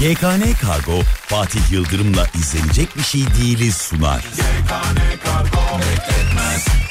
GKN Kargo Fatih Yıldırım'la izlenecek bir şey değiliz sunar. GKN Kargo bekletmez.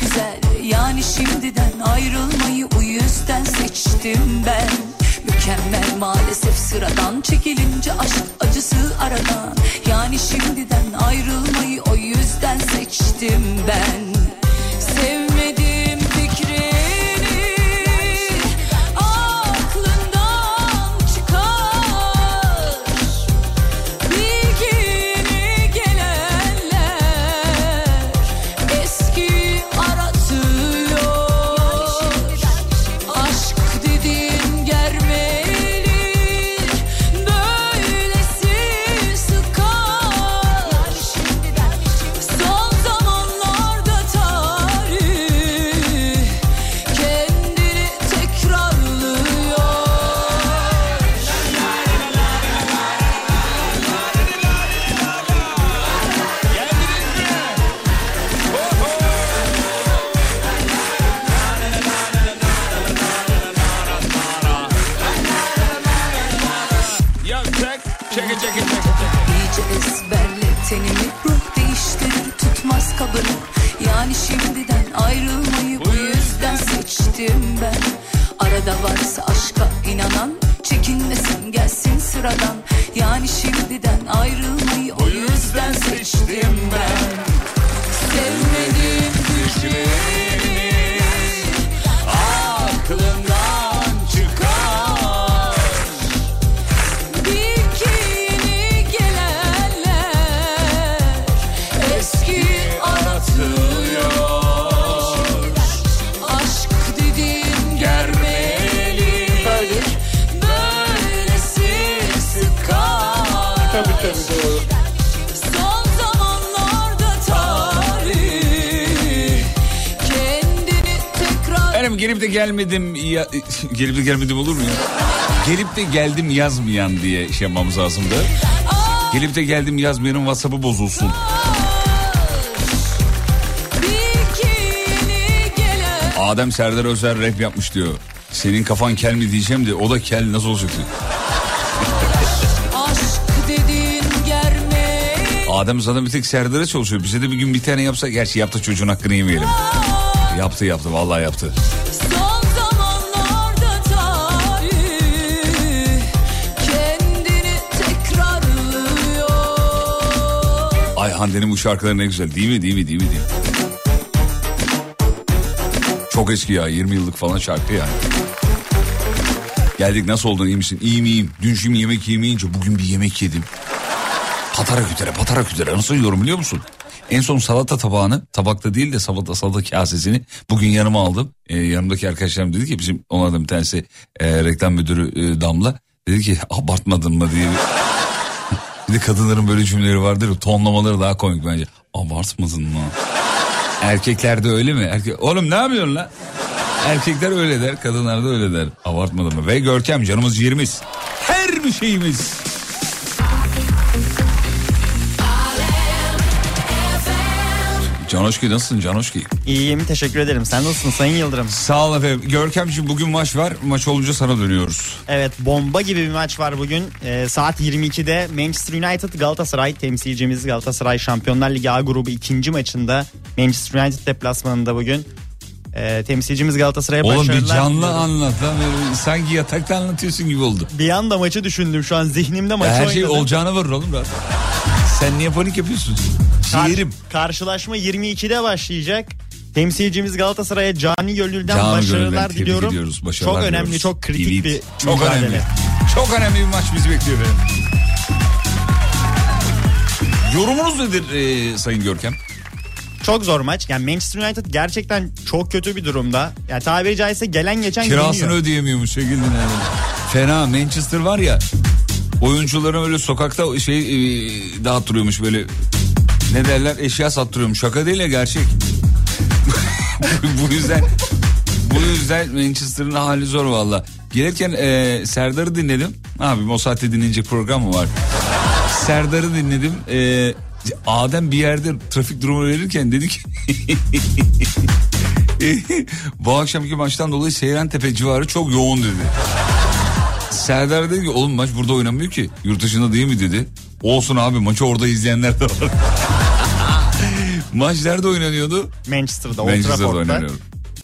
Güzel. Yani şimdiden ayrılmayı o yüzden seçtim ben. Mükemmel maalesef sıradan çekilince aşk acısı aradan. Yani şimdiden ayrılmayı o yüzden seçtim ben Efendim gelip de gelmedim ya... gelip de gelmedim olur mu ya? Gelip de geldim yazmayan diye şey yapmamız lazımdı. Gelip de geldim yazmayanın WhatsApp'ı bozulsun. Adem Serdar Özer rap yapmış diyor. Senin kafan kel mi diyeceğim de o da kel nasıl olacak diyor. Adem zaten bir tek Serdar'a çalışıyor. Bize de bir gün bir tane yapsa gerçi yaptı çocuğun hakkını yemeyelim. Yaptı yaptı vallahi yaptı. Ay Hande'nin bu şarkıları ne güzel değil mi değil mi değil mi değil mi? Çok eski ya 20 yıllık falan şarkı yani. Geldik nasıl oldun iyi misin? İyiyim iyiyim. Dün şimdi yemek yemeyince bugün bir yemek yedim. Patara kütere patara kütere nasıl yiyorum biliyor musun? En son salata tabağını tabakta değil de salata salata kasesini bugün yanıma aldım. Ee, yanımdaki arkadaşlarım dedi ki bizim onlardan bir tanesi e, reklam müdürü e, Damla. Dedi ki abartmadın mı diye. Bir de kadınların böyle cümleleri vardır tonlamaları daha komik bence. Abartmadın mı? Erkeklerde öyle mi? Erkek... Oğlum ne yapıyorsun lan? Erkekler öyle der, kadınlar da öyle der. Abartmadın mı? Ve Görkem canımız ciğerimiz. Her bir şeyimiz. Canoşki nasılsın Canoşki? İyiyim teşekkür ederim. Sen nasılsın Sayın Yıldırım? Sağ ol efendim. Görkemciğim bugün maç var. Maç olunca sana dönüyoruz. Evet bomba gibi bir maç var bugün. Ee, saat 22'de Manchester United Galatasaray temsilcimiz Galatasaray Şampiyonlar Ligi A grubu ikinci maçında Manchester United deplasmanında bugün. Ee, temsilcimiz Galatasaray'a Oğlum başarılar bir canlı diliyorum. anlat lan. Böyle sanki yatakta anlatıyorsun gibi oldu. Bir anda maçı düşündüm şu an zihnimde maçı her şey oynadım. olacağına varır oğlum rahat. Sen niye panik yapıyorsun? Ciğerim. karşılaşma 22'de başlayacak. Temsilcimiz Galatasaray'a Cani Gönül'den Canı başarılar gönülden diliyorum. ediyoruz, başarılar çok önemli, diliyoruz. çok kritik Elit. bir Çok mücadele. önemli. Çok önemli bir maç bizi bekliyor efendim. Yorumunuz nedir e, Sayın Görkem? Çok zor maç. Yani Manchester United gerçekten çok kötü bir durumda. Yani tabiri caizse gelen geçen Kirasını yeniyor. ödeyemiyormuş sevgili dinleyenler. Fena Manchester var ya oyuncuların öyle sokakta şey e, dağıttırıyormuş böyle ne derler eşya sattırıyorum. Şaka değil ya gerçek. bu yüzden bu yüzden Manchester'ın hali zor valla. Gelirken e, Serdar'ı dinledim. Abi o saatte dinlenecek program mı var? Serdar'ı dinledim. E, Adem bir yerde trafik durumu verirken dedi ki bu akşamki maçtan dolayı Seyrantepe civarı çok yoğun dedi. Serdar dedi ki oğlum maç burada oynamıyor ki. Yurt dışında değil mi dedi. Olsun abi maçı orada izleyenler de var. Maç nerede oynanıyordu? Manchester'da, Old Manchester'da oynanıyor.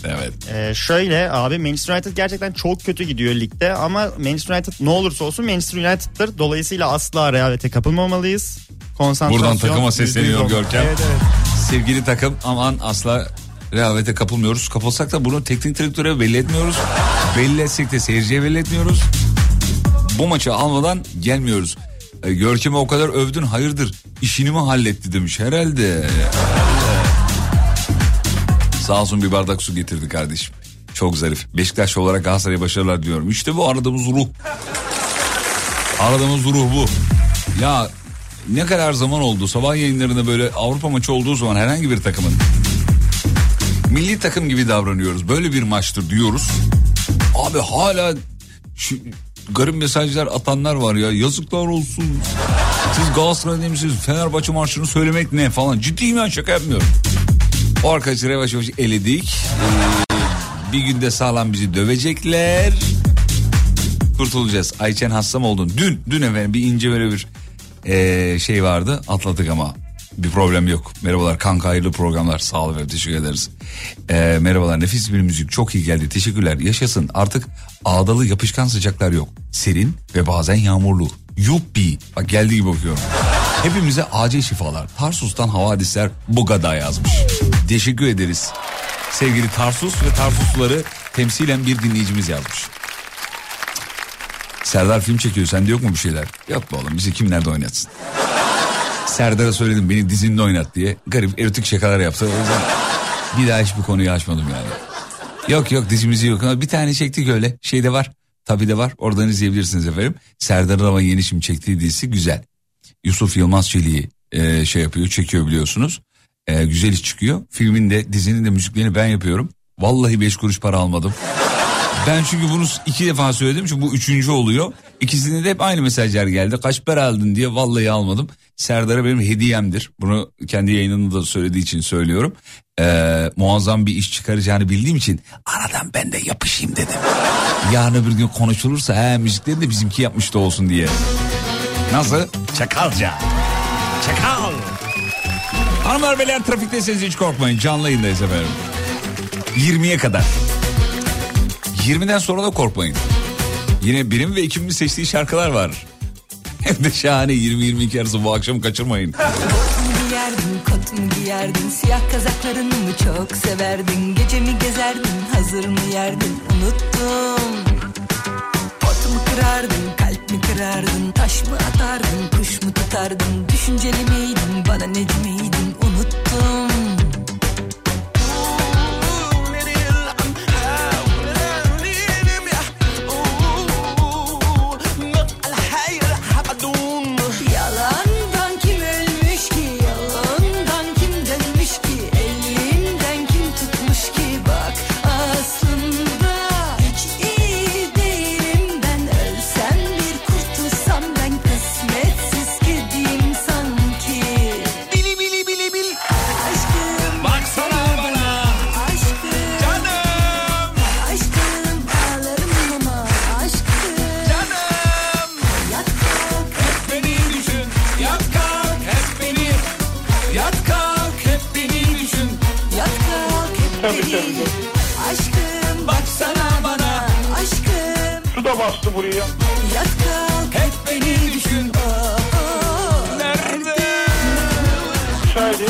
Evet. Ee, şöyle abi Manchester United gerçekten çok kötü gidiyor ligde ama Manchester United ne olursa olsun Manchester United'tır. Dolayısıyla asla rehavete kapılmamalıyız. Konsantrasyon. Buradan takıma sesleniyor %110. Görkem. Evet evet. Sevgili takım aman asla rehavete kapılmıyoruz. Kapılsak da bunu teknik direktöre belli etmiyoruz. belli etsek de seyirciye belli etmiyoruz. Bu maçı almadan gelmiyoruz. E, Görkem'i o kadar övdün hayırdır işini mi halletti demiş herhalde. Sağ olsun bir bardak su getirdi kardeşim. Çok zarif. Beşiktaşlı olarak Galatasaray'a başarılar diyorum. İşte bu aradığımız ruh. Aradığımız ruh bu. Ya ne kadar zaman oldu sabah yayınlarında böyle Avrupa maçı olduğu zaman herhangi bir takımın milli takım gibi davranıyoruz. Böyle bir maçtır diyoruz. Abi hala şu garip mesajlar atanlar var ya yazıklar olsun. Siz Galatasaray demişsiniz Fenerbahçe marşını söylemek ne falan. Ciddiyim ya şaka yapmıyorum. O arkadaşları yavaş yavaş eledik. Ee, bir günde sağlam bizi dövecekler. Kurtulacağız. Ayçen hasta mı oldun? Dün, dün efendim bir ince böyle bir ee, şey vardı. Atladık ama bir problem yok. Merhabalar kanka hayırlı programlar. Sağ olun efendim teşekkür ederiz. Ee, merhabalar nefis bir müzik çok iyi geldi. Teşekkürler. Yaşasın artık ağdalı yapışkan sıcaklar yok. Serin ve bazen yağmurlu. Yuppi. Bak geldiği gibi bakıyorum. Hepimize acil şifalar. Tarsus'tan havadisler Bugada yazmış. Teşekkür ederiz. Sevgili Tarsus ve Tarsusluları temsilen bir dinleyicimiz yazmış. Serdar film çekiyor sende yok mu bir şeyler? Yok be oğlum bizi kim nerede oynatsın? Serdar'a söyledim beni dizinde oynat diye. Garip erotik şakalar yaptı. O yüzden bir daha hiçbir konuyu açmadım yani. Yok yok dizimizi yok ama bir tane çektik öyle. Şey de var. Tabii de var. Oradan izleyebilirsiniz efendim. Serdar'ın ama yeni şimdi çektiği dizisi güzel. Yusuf Yılmaz Çelik'i e, şey yapıyor çekiyor biliyorsunuz. E, güzel iş çıkıyor. Filmin de dizinin de müziklerini ben yapıyorum. Vallahi beş kuruş para almadım. Ben çünkü bunu iki defa söyledim çünkü bu üçüncü oluyor. İkisinde de hep aynı mesajlar geldi. Kaç para aldın diye vallahi almadım. Serdar'a benim hediyemdir. Bunu kendi yayınında da söylediği için söylüyorum. Ee, muazzam bir iş çıkaracağını bildiğim için aradan ben de yapışayım dedim. Yarın öbür gün konuşulursa he müzikleri de bizimki yapmış da olsun diye. Nasıl? Çakalca. Çakal. Hanımlar beyler trafikteyseniz hiç korkmayın. Canlı yayındayız efendim. 20'ye kadar. 20'den sonra da korkmayın. Yine benim ve ekibimin seçtiği şarkılar var. Hem de şahane 20-22 arası bu akşam kaçırmayın. Giyerdin, giyerdin Siyah kazaklarını mı çok severdin? Gece gezerdin, hazır mı yerdin? Unuttum. Potumu kırardın, kalp mi kırardın? Taş mı atardın, kuş mu tutardın? Düşünceli miydin, bana neci miydin Unuttum bastı buraya. Yat kalk Hep beni düşün. Nerede? Müsaade.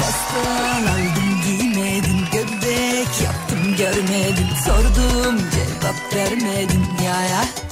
Baston aldım giymedin Göbek yaptım görmedin Sordum cevap vermedin ya ya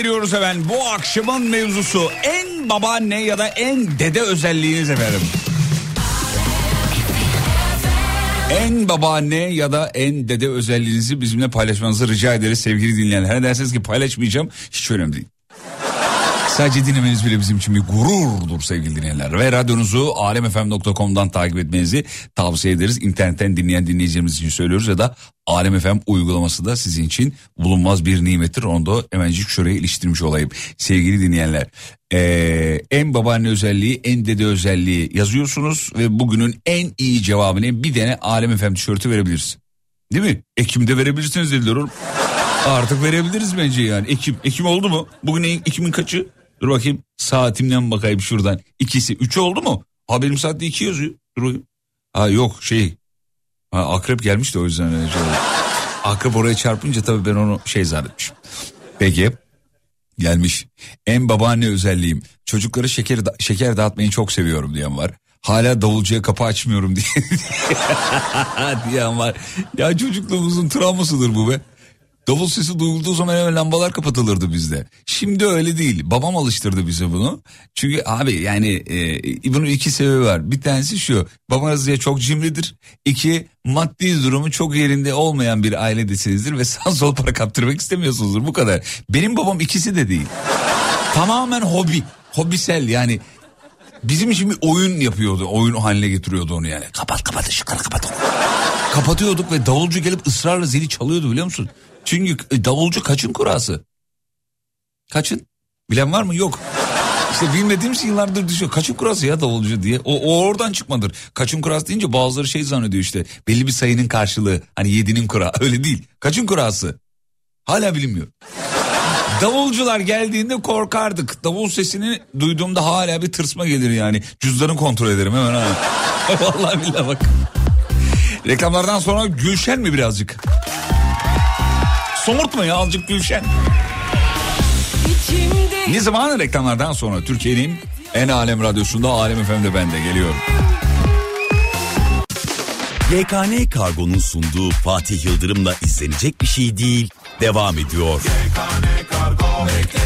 veriyoruz efendim. Bu akşamın mevzusu en babaanne ya da en dede özelliğiniz efendim. En babaanne ya da en dede özelliğinizi bizimle paylaşmanızı rica ederiz sevgili dinleyenler. Hani derseniz ki paylaşmayacağım hiç önemli değil. Sadece dinlemeniz bile bizim için bir gururdur sevgili dinleyenler. Ve radyonuzu alemfm.com'dan takip etmenizi tavsiye ederiz. İnternetten dinleyen dinleyicilerimiz için söylüyoruz ya da Alem FM uygulaması da sizin için bulunmaz bir nimettir. Onu da hemencik şuraya iliştirmiş olayım. Sevgili dinleyenler ee, en babaanne özelliği en dede özelliği yazıyorsunuz ve bugünün en iyi cevabını bir tane Alem FM tişörtü verebiliriz. Değil mi? Ekim'de verebilirsiniz dediler. Artık verebiliriz bence yani. Ekim. Ekim oldu mu? Bugün Ekim- Ekim'in kaçı? Dur bakayım. Saatimden bakayım şuradan. İkisi. Üçü oldu mu? Ha benim saatte iki yazıyor. Dur bakayım. Ha yok şey. Ha, akrep gelmiş de o yüzden şey. Akrep oraya çarpınca tabii ben onu şey zannetmişim. Peki. Gelmiş. En babaanne özelliğim. Çocuklara şeker, da- şeker dağıtmayı çok seviyorum diyen var. Hala davulcuya kapı açmıyorum diye diyen var. Ya çocukluğumuzun travmasıdır bu be. Davul sesi duyulduğu zaman hemen lambalar kapatılırdı bizde. Şimdi öyle değil. Babam alıştırdı bize bunu. Çünkü abi yani e, bunun iki sebebi var. Bir tanesi şu. Babanız ya çok cimridir. İki maddi durumu çok yerinde olmayan bir ailedesinizdir ve sağ sol para kaptırmak istemiyorsunuzdur. Bu kadar. Benim babam ikisi de değil. Tamamen hobi. Hobisel yani bizim için bir oyun yapıyordu. Oyun haline getiriyordu onu yani. Kapat kapat ışıkları kapat. Kapatıyorduk ve davulcu gelip ısrarla zili çalıyordu biliyor musun? Çünkü e, davulcu kaçın kurası? Kaçın? Bilen var mı? Yok. İşte bilmediğim için yıllardır düşüyor. Kaçın kurası ya davulcu diye. O, o oradan çıkmadır. Kaçın kurası deyince bazıları şey zannediyor işte. Belli bir sayının karşılığı. Hani yedinin kura. Öyle değil. Kaçın kurası? Hala bilinmiyor. Davulcular geldiğinde korkardık. Davul sesini duyduğumda hala bir tırsma gelir yani. Cüzdanı kontrol ederim hemen ha. Vallahi billahi bak. Reklamlardan sonra Gülşen mi birazcık? Somurtma ya azıcık Gülşen. İçimde Ne zaman reklamlardan sonra Türkiye'nin en alem radyosunda Alem FM'de ben de geliyorum. YKN Kargo'nun sunduğu Fatih Yıldırım'la izlenecek bir şey değil devam ediyor. içimde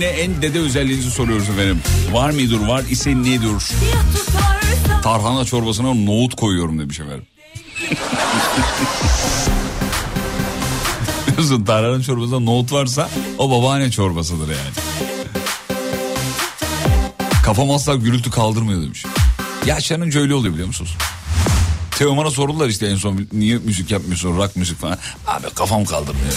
Babaanne en dede özelliğinizi soruyoruz efendim. Var mıdır var ise nedir? Tarhana çorbasına nohut koyuyorum demiş efendim. Biliyorsun tarhana çorbasında nohut varsa o babaanne çorbasıdır yani. Kafam asla gürültü kaldırmıyor demiş. Yaşlanınca öyle oluyor biliyor musunuz? Teoman'a sordular işte en son niye müzik yapmıyorsun rock müzik falan. Abi kafam kaldırmıyor.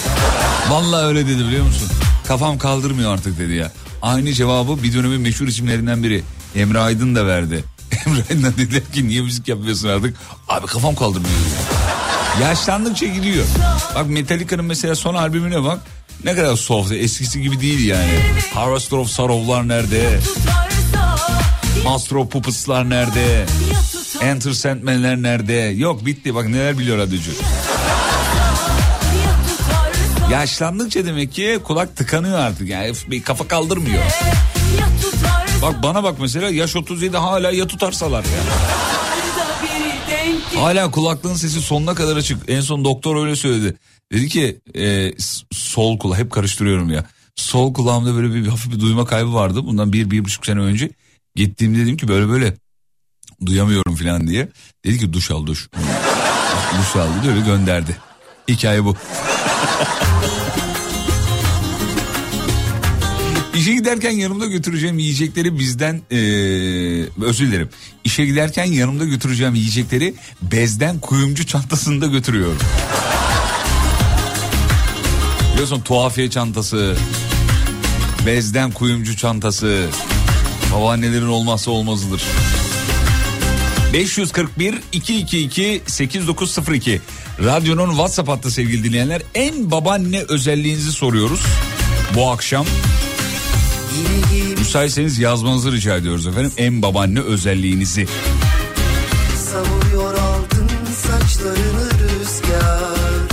Vallahi öyle dedi biliyor musun? Kafam kaldırmıyor artık dedi ya. Aynı cevabı bir dönemin meşhur isimlerinden biri Emre Aydın da verdi. Emre Aydın'a dediler ki niye müzik yapmıyorsun artık? Abi kafam kaldırmıyor. Yaşlandıkça gidiyor. Bak Metallica'nın mesela son albümüne bak. Ne kadar soft eskisi gibi değil yani. Harvester of Sorrow'lar nerede? Master of Puppets'lar nerede? Enter Sandman'ler nerede? Yok bitti bak neler biliyor radyocu. Yaşlandıkça demek ki kulak tıkanıyor artık yani bir kafa kaldırmıyor. Bak bana bak mesela yaş 37 hala ya tutarsalar ya. bir Hala kulaklığın sesi sonuna kadar açık. En son doktor öyle söyledi. Dedi ki e, sol kulağı hep karıştırıyorum ya. Sol kulağımda böyle bir hafif bir duyma kaybı vardı. Bundan bir, bir buçuk sene önce. Gittiğimde dedim ki böyle böyle duyamıyorum falan diye. Dedi ki duş al duş. duş al dedi öyle gönderdi. Hikaye bu. İşe giderken yanımda götüreceğim yiyecekleri bizden eee özür dilerim. İşe giderken yanımda götüreceğim yiyecekleri bezden kuyumcu çantasında götürüyorum. Biliyorsun tuhafiye çantası, bezden kuyumcu çantası, babaannelerin olmazsa olmazıdır. 541 222 8902 Radyonun WhatsApp hattı sevgili dinleyenler. En babaanne özelliğinizi soruyoruz bu akşam. Müsaitseniz yazmanızı rica ediyoruz efendim. En babaanne özelliğinizi. Savuruyor altın saçlarını rüzgar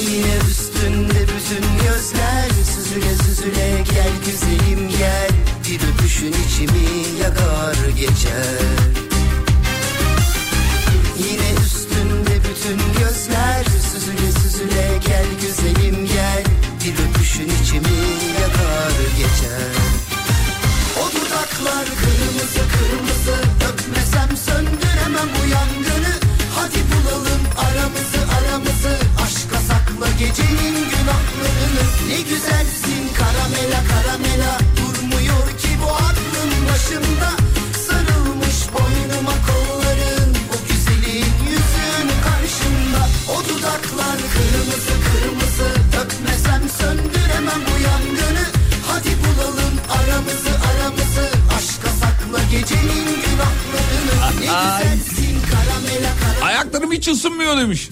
Yine üstünde bütün gözler Süzüle süzüle gel güzelim gel Bir öpüşün içimi yakar geçer söndüremem bu yangını. Hadi bulalım aramızı aramızı. Aşka sakla gecenin günahlarını. Ne güzelsin karamela karamela. Durmuyor ki bu aklım başımda karamela Ayaklarım hiç ısınmıyor demiş.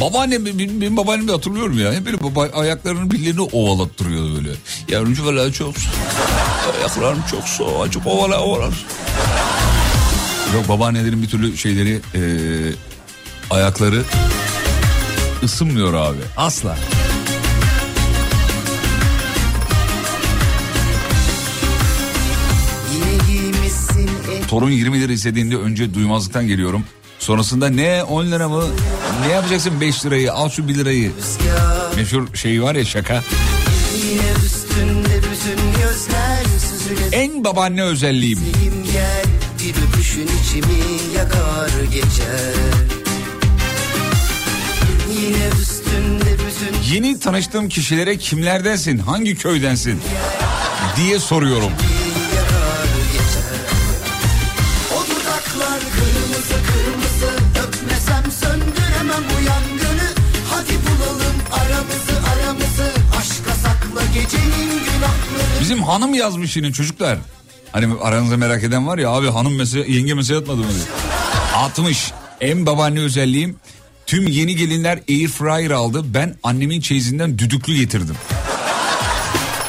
Babaannem benim, benim babaannemi de hatırlıyorum ya. Hep böyle baba, ayaklarının birilerini ovalattırıyordu böyle. Yavrucu valla çok ayaklarım çok soğuk. Acık ovala ovalar. Yok babaannelerin bir türlü şeyleri eee, ayakları ısınmıyor abi. Asla. Torun 20 lira istediğinde önce duymazlıktan geliyorum. Sonrasında ne 10 lira mı? Ne yapacaksın 5 lirayı? Al şu 1 lirayı. Meşhur şey var ya şaka. En babaanne özelliğim. Gel bir öpüşün içimi yakar geçer Yeni tanıştığım kişilere kimlerdensin, hangi köydensin diye soruyorum. Bizim hanım yazmış yine çocuklar. Hani aranızda merak eden var ya abi hanım mesela yenge mesaj atmadı mı. Atmış. En babaanne özelliğim tüm yeni gelinler air fryer aldı. Ben annemin çeyizinden düdüklü getirdim.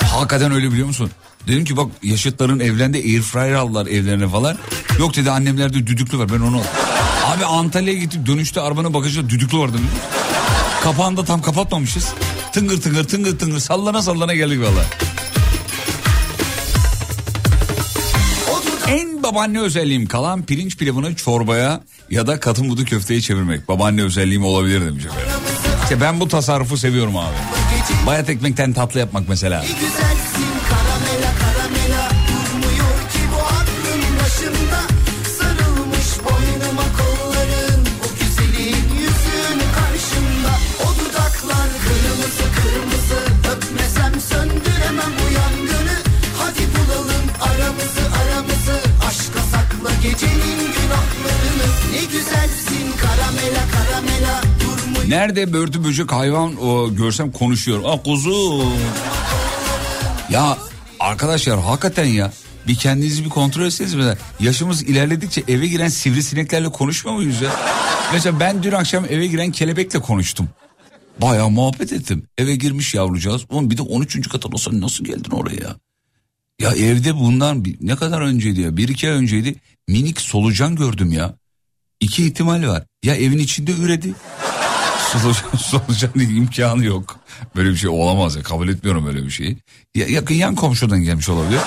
Hakikaten öyle biliyor musun? Dedim ki bak yaşıtların evlendi air fryer aldılar evlerine falan. Yok dedi annemlerde düdüklü var ben onu al- Abi Antalya'ya gittik dönüşte arabanın bagajında düdüklü vardı. Kapağını da tam kapatmamışız. Tıngır tıngır tıngır tıngır sallana sallana geldik valla. Benim babaanne özelliğim kalan pirinç pilavını çorbaya ya da katı budu köfteye çevirmek. Babaanne özelliğim olabilir demiş efendim. İşte ben bu tasarrufu seviyorum abi. Bayat ekmekten tatlı yapmak mesela. Nerede börtü böcek hayvan o görsem konuşuyor. Ah kuzu. Ya arkadaşlar hakikaten ya bir kendinizi bir kontrol etseniz mesela yaşımız ilerledikçe eve giren sivrisineklerle konuşmuyor muyuz ya? Mesela ben dün akşam eve giren kelebekle konuştum. Bayağı muhabbet ettim. Eve girmiş yavrucağız. Oğlum bir de 13. kata olsa nasıl geldin oraya? Ya evde bundan bir, ne kadar önceydi ya? Bir iki ay önceydi. Minik solucan gördüm ya. İki ihtimal var. Ya evin içinde üredi. Solucan, solucan imkanı yok. Böyle bir şey olamaz ya kabul etmiyorum öyle bir şeyi. Ya, yakın yan komşudan gelmiş olabilir.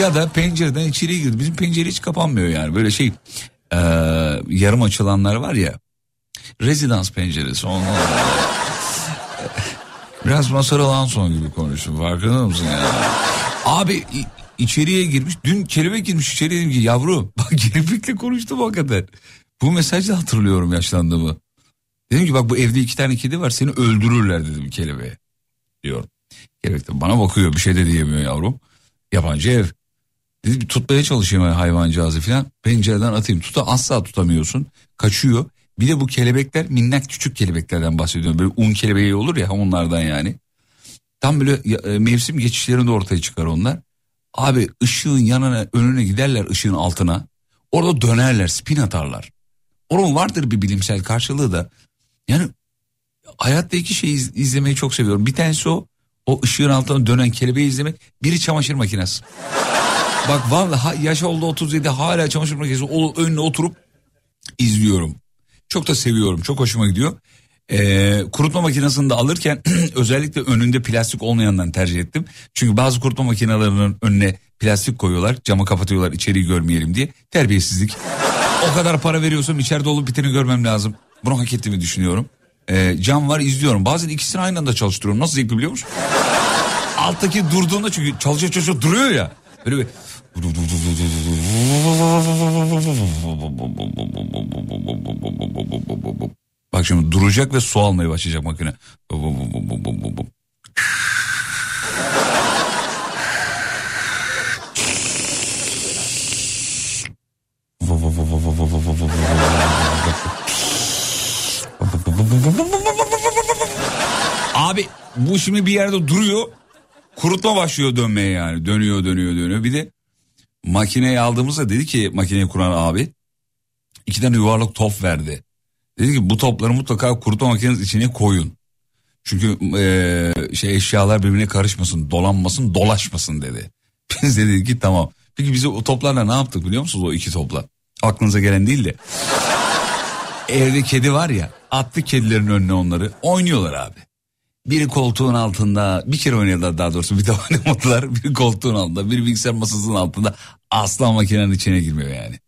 ya da pencereden içeriye girdi. Bizim pencere hiç kapanmıyor yani. Böyle şey eee, yarım açılanlar var ya. Rezidans penceresi. Onlar, Biraz Mazhar Alanson gibi konuştum farkında mısın ya? Abi içeriye girmiş dün kelebek girmiş içeriye dedim ki yavru bak kelebekle konuştum hakikaten. Bu mesajı hatırlıyorum yaşlandığımı. Dedim ki bak bu evde iki tane kedi var seni öldürürler dedim kelebeğe. Diyor. Kelebek de bana bakıyor bir şey de diyemiyor yavrum. Yabancı ev. Dedi bir tutmaya çalışayım hayvancağızı falan. Pencereden atayım. Tuta asla tutamıyorsun. Kaçıyor. Bir de bu kelebekler minnak küçük kelebeklerden bahsediyorum. Böyle un kelebeği olur ya onlardan yani. Tam böyle e, mevsim geçişlerinde ortaya çıkar onlar. Abi ışığın yanına önüne giderler ışığın altına. Orada dönerler spin atarlar. Onun vardır bir bilimsel karşılığı da. Yani hayatta iki şey iz- izlemeyi çok seviyorum. Bir tanesi o o ışığın altına dönen kelebeği izlemek. Biri çamaşır makinesi. Bak vallahi yaş oldu 37 hala çamaşır makinesi o- önüne oturup izliyorum. Çok da seviyorum. Çok hoşuma gidiyor. Ee, kurutma makinesini de alırken özellikle önünde plastik olmayandan tercih ettim. Çünkü bazı kurutma makinelerinin önüne plastik koyuyorlar. Camı kapatıyorlar içeriği görmeyelim diye. Terbiyesizlik. O kadar para veriyorsam içeride olup biteni görmem lazım. Bunu hak ettiğimi düşünüyorum. Ee, cam var izliyorum. Bazen ikisini aynı anda çalıştırıyorum. Nasıl zevkli biliyor musun? Alttaki durduğunda çünkü çalışıyor çalışıyor duruyor ya. Böyle bir... Bak şimdi duracak ve su almaya başlayacak makine. Bu şimdi bir yerde duruyor. Kurutma başlıyor dönmeye yani. Dönüyor dönüyor dönüyor. Bir de makineyi aldığımızda dedi ki makineyi kuran abi iki tane yuvarlak top verdi. Dedi ki bu topları mutlaka kurutma makinesi içine koyun. Çünkü eee, şey eşyalar birbirine karışmasın, dolanmasın, dolaşmasın dedi. Biz de dedik ki tamam. Peki biz o toplarla ne yaptık biliyor musunuz o iki topla? Aklınıza gelen değil de. Evde kedi var ya attı kedilerin önüne onları oynuyorlar abi. Biri koltuğun altında bir kere oynadılar daha doğrusu bir de oynamadılar. Biri koltuğun altında biri bilgisayar masasının altında asla makinenin içine girmiyor yani.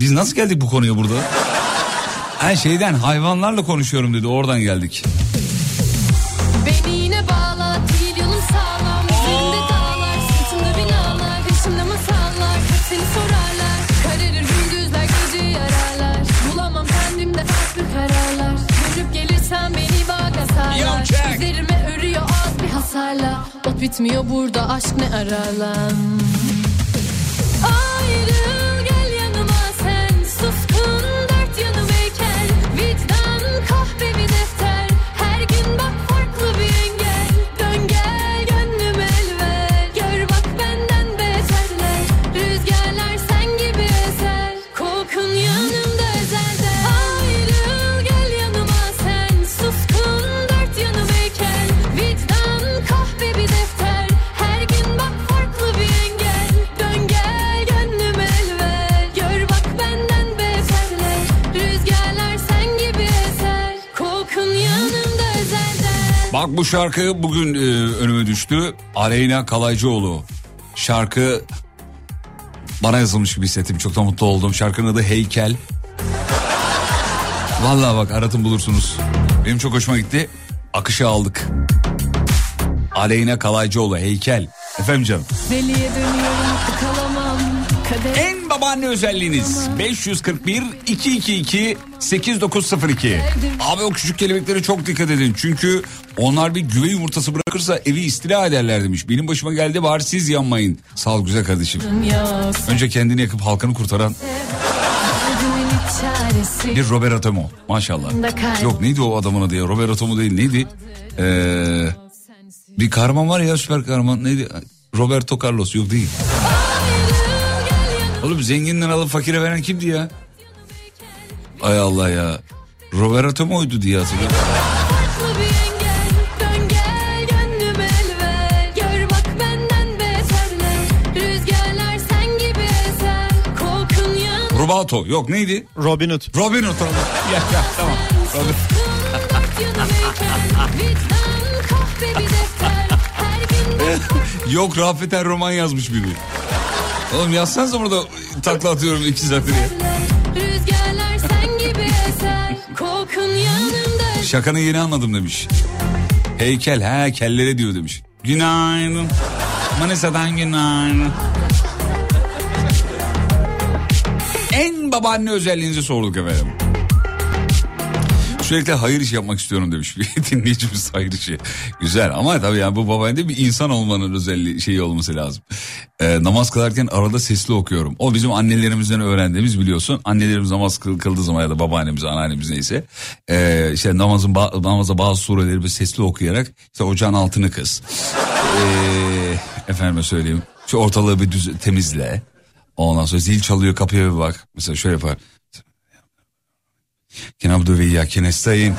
Biz nasıl geldik bu konuya burada? Ha şeyden hayvanlarla konuşuyorum dedi oradan geldik. Hasarla Ot bitmiyor burada, aşk ne ararlar Bak bu şarkı bugün e, önüme düştü. Aleyna Kalaycıoğlu. Şarkı Bana yazılmış gibi hissettim. Çok da mutlu oldum. Şarkının adı Heykel. Vallahi bak aratın bulursunuz. Benim çok hoşuma gitti. Akışa aldık. Aleyna Kalaycıoğlu Heykel. Efendim canım. Deliye dönüyorum En babaanne özelliğiniz 541 222 8902. Abi o küçük kelebeklere çok dikkat edin. Çünkü onlar bir güve yumurtası bırakırsa evi istila ederler demiş. Benim başıma geldi bari siz yanmayın. Sağ ol güzel kardeşim. Önce kendini yakıp halkını kurtaran bir Robert Atomo maşallah. Yok neydi o adamın adı ya Robert Atomo değil neydi? Ee, bir kahraman var ya süper kahraman neydi? Roberto Carlos yok değil. Oğlum zenginden alıp fakire veren kimdi ya? Ay Allah ya. Roberto Mo'ydu diye hatırlıyorum. Rubato yok neydi? Robin Hood. Robin Hood. ya, ya, tamam. Robin. Yok Rafet Er roman yazmış biri. Oğlum yazsanıza burada takla atıyorum iki saattir ya. Şakanı yeni anladım demiş. Heykel he kellere diyor demiş. Günaydın. Manisa'dan günaydın. En babaanne özelliğinizi sorduk efendim. Sürekli hayır işi yapmak istiyorum demiş bir dinleyicimiz hayır işi. Güzel ama tabii yani bu babaanne bir insan olmanın özelliği şeyi olması lazım. Ee, namaz kılarken arada sesli okuyorum. O bizim annelerimizden öğrendiğimiz biliyorsun. Annelerimiz namaz kıl, kıldığı zaman ya da babaannemiz, anneannemiz neyse. Ee, işte namazın ba- namaza bazı sureleri bir sesli okuyarak işte ocağın altını kız. Ee, efendime söyleyeyim. Şu ortalığı bir düz, temizle. Ondan sonra zil çalıyor kapıya bir bak. Mesela şöyle yapar. Kenabdu ve nestaîn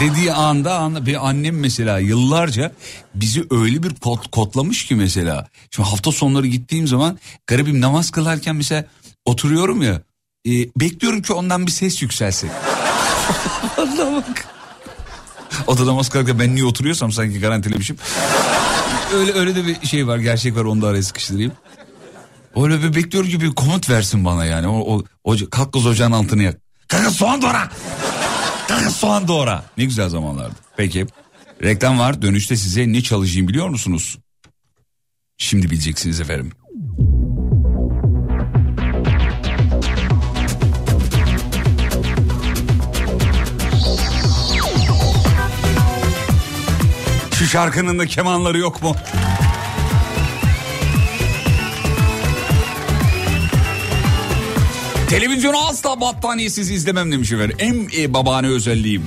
dediği anda, anda bir annem mesela yıllarca bizi öyle bir kod, kodlamış ki mesela. Şimdi hafta sonları gittiğim zaman garibim namaz kılarken mesela oturuyorum ya e, bekliyorum ki ondan bir ses yükselsin. Vallahi bak. O da namaz kılarken ben niye oturuyorsam sanki garantilemişim. Öyle öyle de bir şey var gerçek var onu da araya sıkıştırayım. Öyle bir bekliyorum ki bir komut versin bana yani. O, o, o kalk kız ocağın altını yak. Kanka soğan doğra. Kanka soğan doğra. Ne güzel zamanlardı. Peki. Reklam var. Dönüşte size ne çalışayım biliyor musunuz? Şimdi bileceksiniz efendim. Şu şarkının da kemanları yok mu? Televizyonu asla battaniyesiz izlemem demiş efendim. En e, babaanne özelliğim.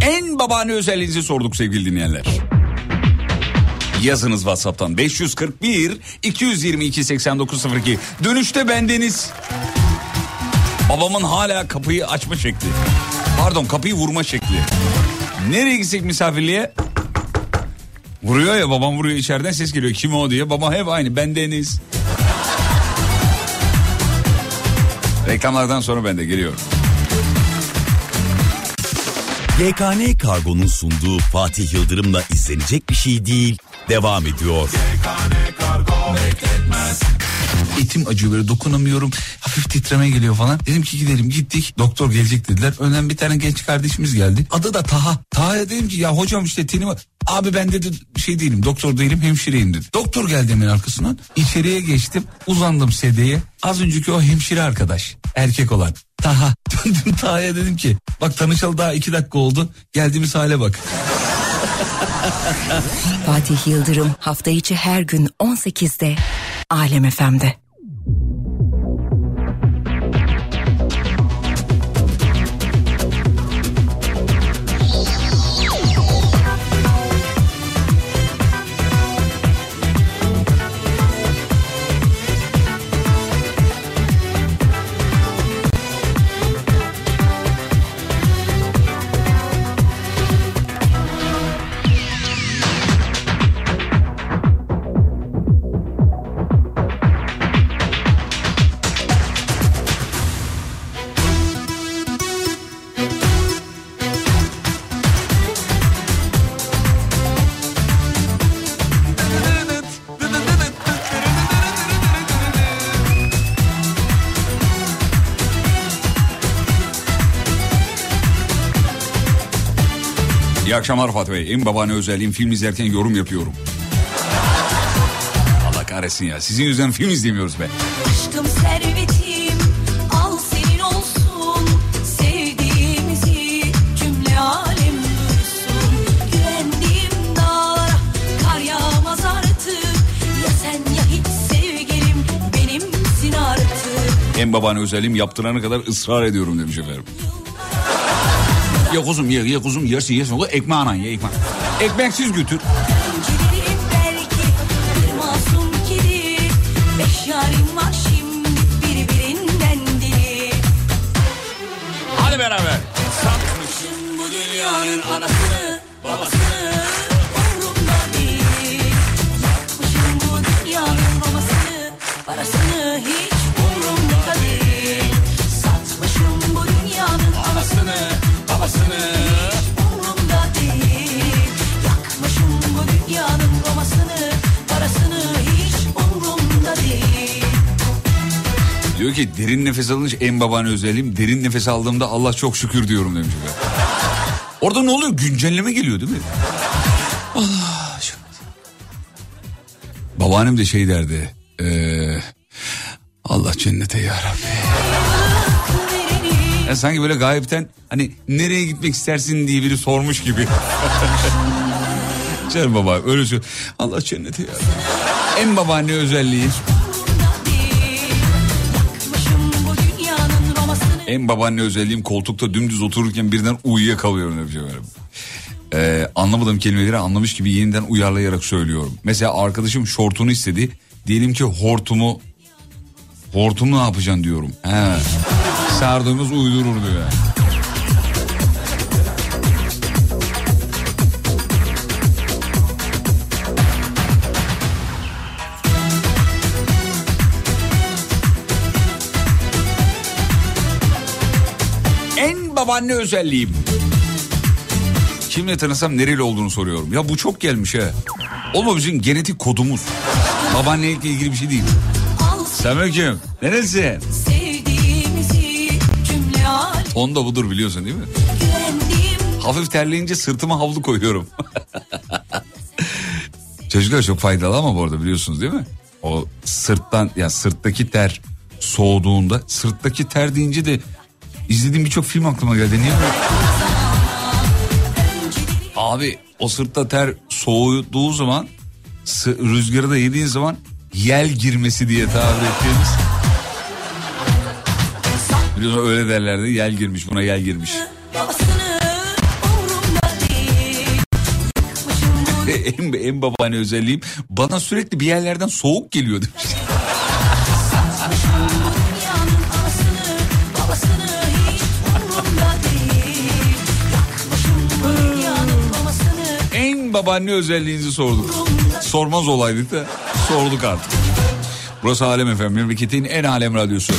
En babaanne özelliğinizi sorduk sevgili dinleyenler. Yazınız WhatsApp'tan 541 222 8902. Dönüşte bendeniz. Babamın hala kapıyı açma şekli. Pardon kapıyı vurma şekli. Nereye gitsek misafirliğe? Vuruyor ya babam vuruyor içeriden ses geliyor. Kim o diye. Baba hep aynı bendeniz. Reklamlardan sonra ben de geliyorum. YKN Kargo'nun sunduğu Fatih Yıldırım'la izlenecek bir şey değil devam ediyor. Etim acıyor böyle dokunamıyorum. Hafif titreme geliyor falan. Dedim ki gidelim gittik. Doktor gelecek dediler. Önden bir tane genç kardeşimiz geldi. Adı da Taha. Taha'ya dedim ki ya hocam işte tenim Abi ben dedi şey değilim doktor değilim hemşireyim dedi. Doktor geldi hemen arkasından. İçeriye geçtim uzandım sedyeye. Az önceki o hemşire arkadaş erkek olan. Taha. Döndüm Taha'ya dedim ki bak tanışalı daha iki dakika oldu. Geldiğimiz hale bak. Fatih Yıldırım hafta içi her gün 18'de Alem FM'de. Akşamlar Fatih Bey. En babaanne özelliğim film izlerken yorum yapıyorum. Allah kahretsin ya. Sizin yüzünden film izlemiyoruz be. Aşkım servetim al senin olsun Sevdiğimizi cümle alem duysun Güvendiğim dağlara kar yağmaz artık Ya sen ya hiç sevgilim benimsin artık En babaanne özelliğim yaptırana kadar ısrar ediyorum demiş efendim. Ye kuzum ye, ye kuzum yersin yersin. O ekmeği anan ye ekmek. Ekmeksiz götür. Ki derin nefes alınca en babaanne özelliğim. Derin nefes aldığımda Allah çok şükür diyorum demiş. Orada ne oluyor? Güncelleme geliyor değil mi? Allah aşkına. Babaannem de şey derdi. eee, Allah cennete. Ya sanki böyle gayipten hani nereye gitmek istersin diye biri sormuş gibi. Canım baba öyle söylüyor. Allah cennete ya Rabbi. En babaanne özelliği. En babaanne özelliğim koltukta dümdüz otururken birden uyuyakalıyorum demiş efendim. Ee, anlamadığım kelimeleri anlamış gibi yeniden uyarlayarak söylüyorum. Mesela arkadaşım şortunu istedi. Diyelim ki hortumu hortumu ne yapacaksın diyorum. He. Sardığımız uydurur diyor. Babaanne özelliğim. Kimle tanısam nereli olduğunu soruyorum. Ya bu çok gelmiş ha. Oğlum bizim genetik kodumuz. Babaannelikle ilgili bir şey değil. al Selamünaleyküm. Neresi? sevdiğimizi cümle alem Ton da budur biliyorsun değil mi? Hafif terleyince sırtıma havlu koyuyorum. Çocuklar çok faydalı ama bu arada biliyorsunuz değil mi? O sırttan ya sırttaki ter soğuduğunda sırttaki ter deyince de izlediğim birçok film aklıma geldi. Niye? Abi o sırtta ter soğuduğu zaman rüzgarı da yediğin zaman yel girmesi diye tabir ettiğimiz. Biliyorsun öyle derlerdi yel girmiş buna yel girmiş. en, en babaanne özelliğim bana sürekli bir yerlerden soğuk geliyor demiş. En babaanne özelliğinizi sorduk. Sormaz olaydık da sorduk artık. Burası Alem Efem, memleketin en alem radyosu.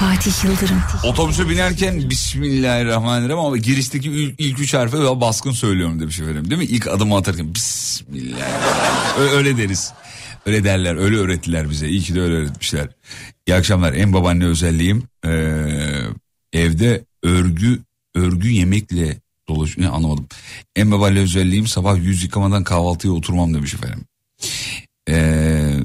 Fatih Yıldırım. Otobüse binerken Bismillahirrahmanirrahim ama girişteki ilk, ilk üç harfi daha baskın söylüyorum demiş efendim. Değil mi? İlk adımı atarken Bismillahirrahmanirrahim. Öyle deriz. Öyle derler, öyle öğrettiler bize. İyi ki de öyle öğretmişler. İyi akşamlar. En babaanne özelliğim eee, evde örgü örgü yemekle dolaş... Ne anlamadım. En babaanne özelliğim sabah yüz yıkamadan kahvaltıya oturmam demiş efendim. Eee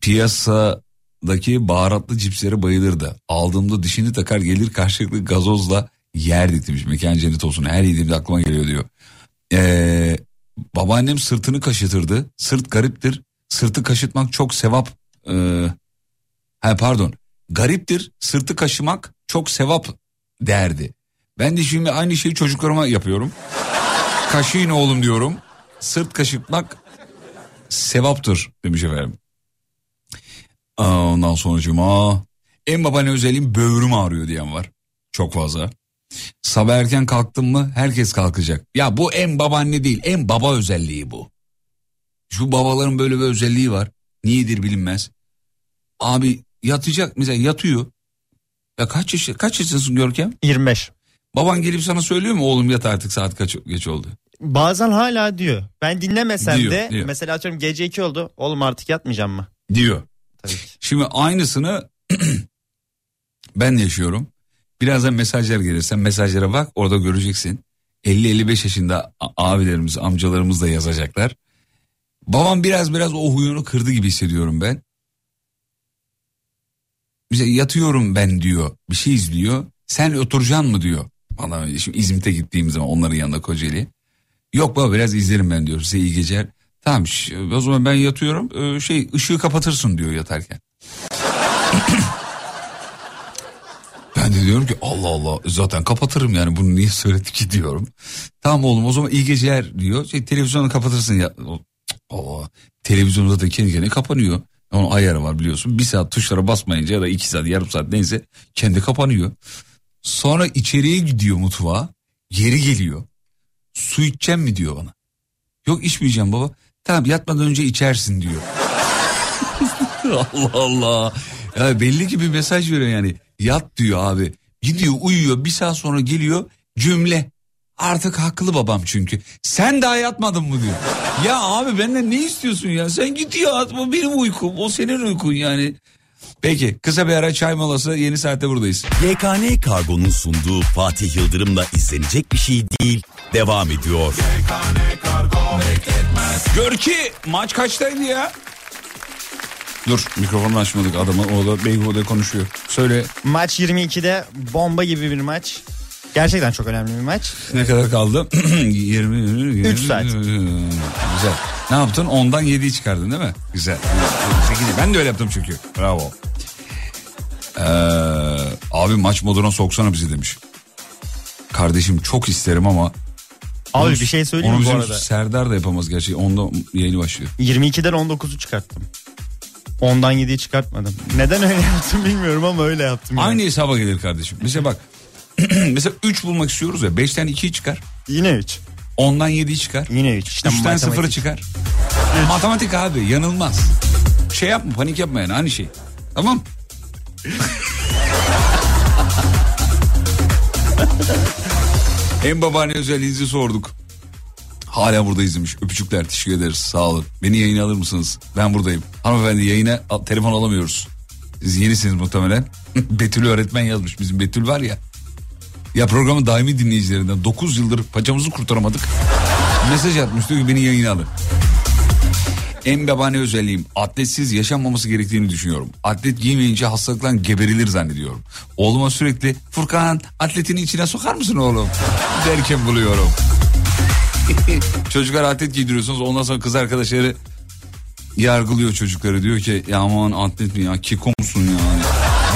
piyasadaki baharatlı cipslere bayılırdı. Aldığımda dişini takar gelir karşılıklı gazozla yerdik demiş. Mekan cennet olsun her yediğimde aklıma geliyor diyor. Ee, babaannem sırtını kaşıtırdı. Sırt gariptir. Sırtı kaşıtmak çok sevap. Ee, ha pardon. Gariptir. Sırtı kaşımak çok sevap derdi. Ben de şimdi aynı şeyi çocuklarıma yapıyorum. Kaşıyın oğlum diyorum. Sırt kaşıtmak sevaptır demiş efendim. Aa, Ondan sonra cuma. En babaanne özelliğim böğrüm ağrıyor diyen var. Çok fazla. Sabah erken kalktım mı herkes kalkacak. Ya bu en babaanne değil en baba özelliği bu. Şu babaların böyle bir özelliği var. Niyedir bilinmez. Abi yatacak mesela yatıyor. Ya kaç yaş kaç yaşındasın Görkem? 25. Baban gelip sana söylüyor mu oğlum yat artık saat kaç geç oldu. Bazen hala diyor. Ben dinlemesem Diyor, de diyor. mesela atıyorum gece 2 oldu. Oğlum artık yatmayacağım mı? Diyor. Tabii ki. Şimdi aynısını ben yaşıyorum. Birazdan mesajlar gelir. Sen mesajlara bak orada göreceksin. 50-55 yaşında abilerimiz, amcalarımız da yazacaklar. Babam biraz biraz o huyunu kırdı gibi hissediyorum ben. Bize yatıyorum ben diyor. Bir şey izliyor. Sen oturacaksın mı diyor. Bana şimdi İzmit'e gittiğim zaman onların yanında Kocaeli. Yok baba biraz izlerim ben diyor. Size iyi geceler. Tamam o zaman ben yatıyorum. Ee, şey ışığı kapatırsın diyor yatarken. Ben de diyorum ki Allah Allah zaten kapatırım yani bunu niye söyledik ki diyorum. Tamam oğlum o zaman iyi geceler diyor. Şey, televizyonu kapatırsın ya. Allah. Televizyonda da kendi kendine kapanıyor. Onun ayarı var biliyorsun. Bir saat tuşlara basmayınca ya da iki saat yarım saat neyse kendi kapanıyor. Sonra içeriye gidiyor mutfağa. Geri geliyor. Su içeceğim mi diyor bana. Yok içmeyeceğim baba. Tamam yatmadan önce içersin diyor. Allah Allah. Ya belli ki bir mesaj veriyor yani. Yat diyor abi. Gidiyor uyuyor bir saat sonra geliyor cümle. Artık haklı babam çünkü. Sen daha yatmadın mı diyor. Ya abi benden ne istiyorsun ya? Sen git yat bu benim uykum. O senin uykun yani. Peki kısa bir ara çay molası yeni saatte buradayız. YKN Kargo'nun sunduğu Fatih Yıldırım'la izlenecek bir şey değil. Devam ediyor. Gör ki maç kaçtaydı ya? Dur mikrofonu açmadık adamı o da Beyhude konuşuyor. Söyle Maç 22'de bomba gibi bir maç. Gerçekten çok önemli bir maç. ne kadar kaldı? 20, Üç saat. Güzel. Ne yaptın? Ondan 7'yi çıkardın değil mi? Güzel. 8'i. Ben de öyle yaptım çünkü. Bravo. Ee, abi maç moduna soksana bizi demiş. Kardeşim çok isterim ama Abi Onu- bir şey söyleyeyim mi bu arada? Serdar da yapamaz gerçi. Onda yayını başlıyor. 22'den 19'u çıkarttım. 10'dan 7'yi çıkartmadım. Neden öyle yaptım bilmiyorum ama öyle yaptım. yani. Aynı hesaba gelir kardeşim. Mesela bak. mesela 3 bulmak istiyoruz ya. 5'ten 2'yi çıkar. Yine 3. 10'dan 7'yi çıkar. Yine 3. İşte 3'ten matematik. 0'ı çıkar. Matematik abi yanılmaz. Şey yapma panik yapma yani aynı şey. Tamam. en babaanne özelliğinizi sorduk. Hala buradayız demiş. Öpücükler teşekkür ederiz sağ olun. Beni yayına alır mısınız? Ben buradayım. Hanımefendi yayına al- telefon alamıyoruz. Siz yenisiniz muhtemelen. Betül öğretmen yazmış. Bizim Betül var ya. Ya programın daimi dinleyicilerinden 9 yıldır paçamızı kurtaramadık. Mesaj atmış diyor ki beni yayına alın. En babane özelliğim atletsiz yaşanmaması gerektiğini düşünüyorum. Atlet giymeyince hastalıktan geberilir zannediyorum. Oğluma sürekli Furkan atletini içine sokar mısın oğlum? Derken buluyorum. Çocuklar atlet giydiriyorsunuz ondan sonra kız arkadaşları yargılıyor çocukları. Diyor ki ya aman atlet mi ya keko musun yani.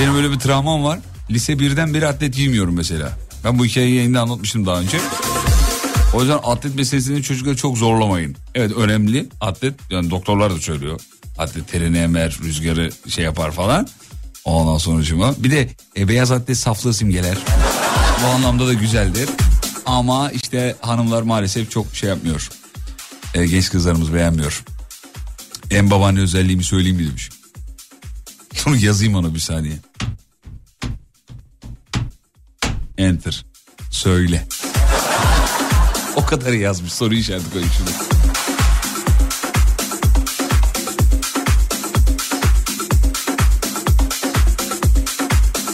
Benim öyle bir travmam var. Lise birden beri atlet giymiyorum mesela. Ben bu hikayeyi yayında anlatmıştım daha önce. O yüzden atlet meselesini çocukları çok zorlamayın. Evet önemli atlet yani doktorlar da söylüyor. Atlet terini emer rüzgarı şey yapar falan. Ondan sonucuma bir de e, beyaz atlet saflığı simgeler. Bu anlamda da güzeldir. Ama işte hanımlar maalesef çok şey yapmıyor. E, genç kızlarımız beğenmiyor. En babaanne özelliğimi söyleyeyim mi demiş. Yazayım ona bir saniye. Enter. Söyle. O kadar yazmış soru işareti şimdi.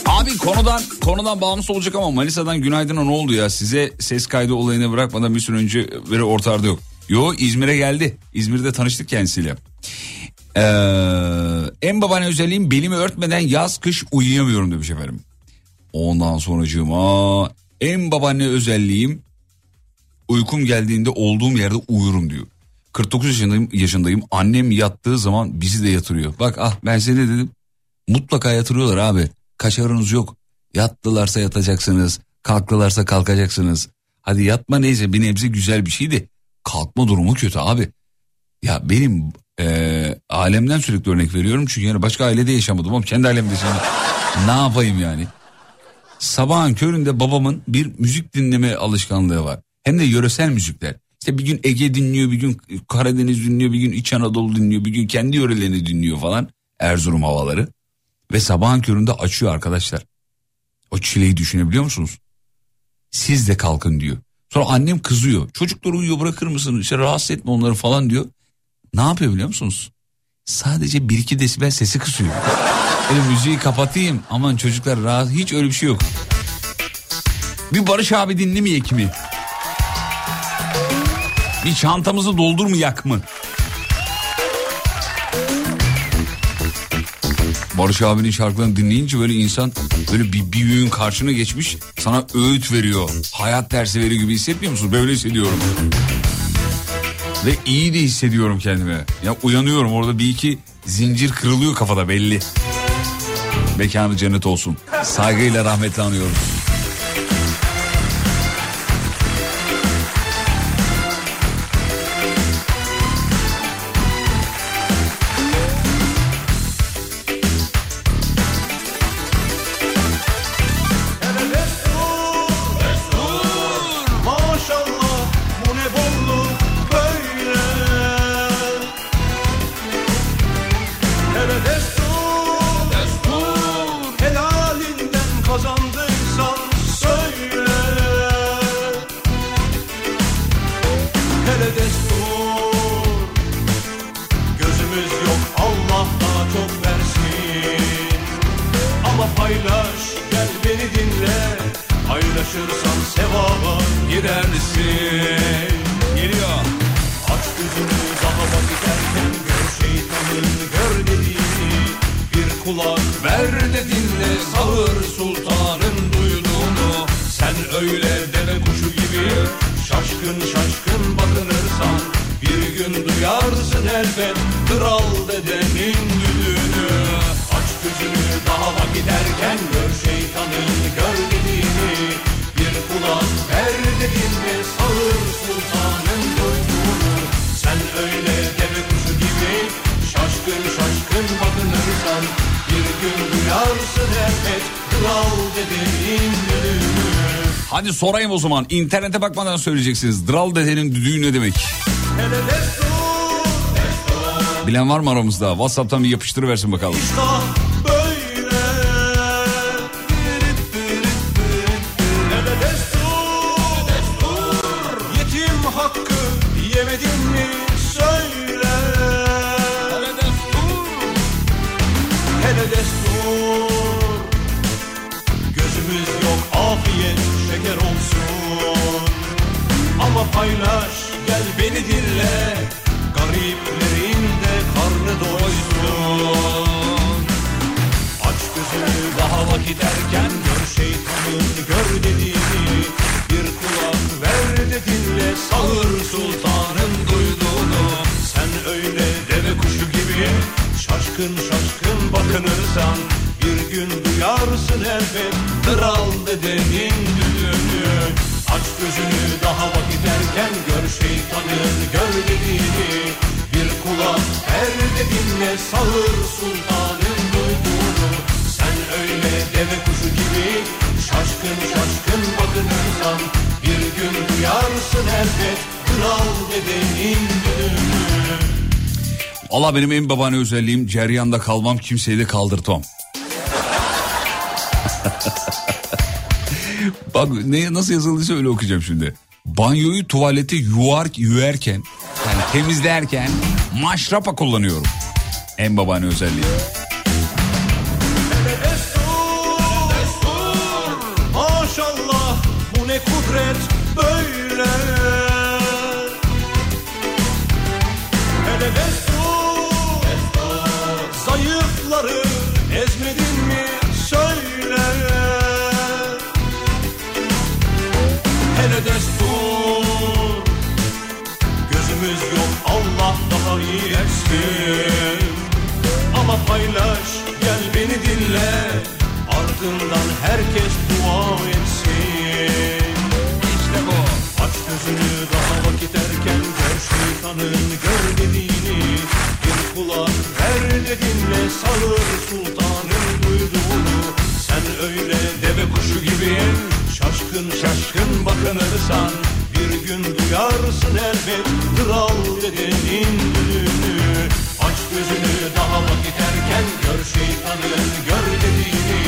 Abi konudan konudan bağımsız olacak ama Manisa'dan günaydın'a ne oldu ya? Size ses kaydı olayını bırakmadan bir süre önce beri ortada yok. Yo İzmir'e geldi. İzmir'de tanıştık kendisiyle. Ee, en babaanne özelliğim belimi örtmeden yaz kış uyuyamıyorum demiş efendim. Ondan sonracığıma en babaanne özelliğim uykum geldiğinde olduğum yerde uyurum diyor. 49 yaşındayım, yaşındayım. Annem yattığı zaman bizi de yatırıyor. Bak ah ben size ne dedim? Mutlaka yatırıyorlar abi. Kaçarınız yok. Yattılarsa yatacaksınız. Kalktılarsa kalkacaksınız. Hadi yatma neyse bir nebze güzel bir şey de kalkma durumu kötü abi. Ya benim eee, alemden sürekli örnek veriyorum çünkü yani başka ailede yaşamadım ama kendi alemde şimdi ne yapayım yani. Sabahın köründe babamın bir müzik dinleme alışkanlığı var. Hem de yöresel müzikler. İşte bir gün Ege dinliyor, bir gün Karadeniz dinliyor, bir gün İç Anadolu dinliyor, bir gün kendi yörelerini dinliyor falan. Erzurum havaları. Ve sabahın köründe açıyor arkadaşlar. O çileyi düşünebiliyor musunuz? Siz de kalkın diyor. Sonra annem kızıyor. Çocuklar uyuyor bırakır mısın? İşte rahatsız etme onları falan diyor. Ne yapıyor biliyor musunuz? Sadece 1-2 desibel sesi kısıyor. Öyle müziği kapatayım. Aman çocuklar rahat. Hiç öyle bir şey yok. Bir Barış abi dinlemeyek mi? Bir çantamızı doldurmayak mı? Barış abinin şarkılarını dinleyince böyle insan böyle bir, bir büyüğün karşına geçmiş sana öğüt veriyor. Hayat dersi veriyor gibi hissetmiyor musun? Böyle hissediyorum. Ve iyi de hissediyorum kendime. Ya uyanıyorum orada bir iki zincir kırılıyor kafada belli. Mekanı cennet olsun. Saygıyla rahmetle anıyoruz. Sevaba girersin Geliyor. Aç gözünü daha vakit erken Gör şeytanın gör dediğini. Bir kulak ver de dinle Sağır sultanın duyduğunu. Sen öyle deve kuşu gibi Şaşkın şaşkın Hadi sorayım o zaman. İnternete bakmadan söyleyeceksiniz. Dral dedenin düdüğü ne demek? Bilen var mı aramızda? Whatsapp'tan bir yapıştırıversin bakalım. İştah benim en babane özelliğim ceryanda kalmam kimseyi de kaldırtmam. Bak ne nasıl yazıldıysa öyle okuyacağım şimdi. Banyoyu tuvalete yuvar yüerken yani temizlerken maşrapa kullanıyorum. En babane özelliği. Böyle. Hele ezmedin mi? Söyle. Hele destur, gözümüz yok Allah daha iyi etsin. Ama paylaş gel beni dinle. Ardından herkes dua etsin. İşte bu. Aç gözünü daha vakit erken Gör şeytanın gör dediğini. Bir kulak ver de dinle duyduğunu Sen öyle deve kuşu gibi Şaşkın şaşkın bakınırsan Bir gün duyarsın elbet Kral dedenin düdüğünü Aç gözünü daha vakit erken Gör şeytanın gör dediğini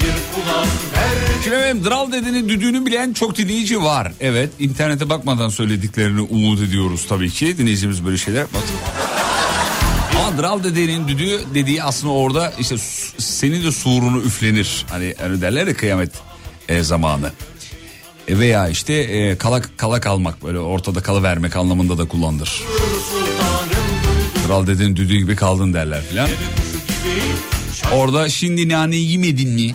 Bir kulak ver Şimdi efendim Dral dedenin düdüğünü bilen çok dinleyici var. Evet internete bakmadan söylediklerini umut ediyoruz tabii ki. Dinleyicimiz böyle şeyler yapmaz. Ama Dral dedenin düdüğü dediği aslında orada işte senin de surunu üflenir. Hani öyle derler ya kıyamet e, zamanı. E veya işte e, kala, kala kalmak böyle ortada kalıvermek anlamında da kullanılır. Kral dedenin düdüğü gibi kaldın derler filan. Orada şimdi nane yemedin mi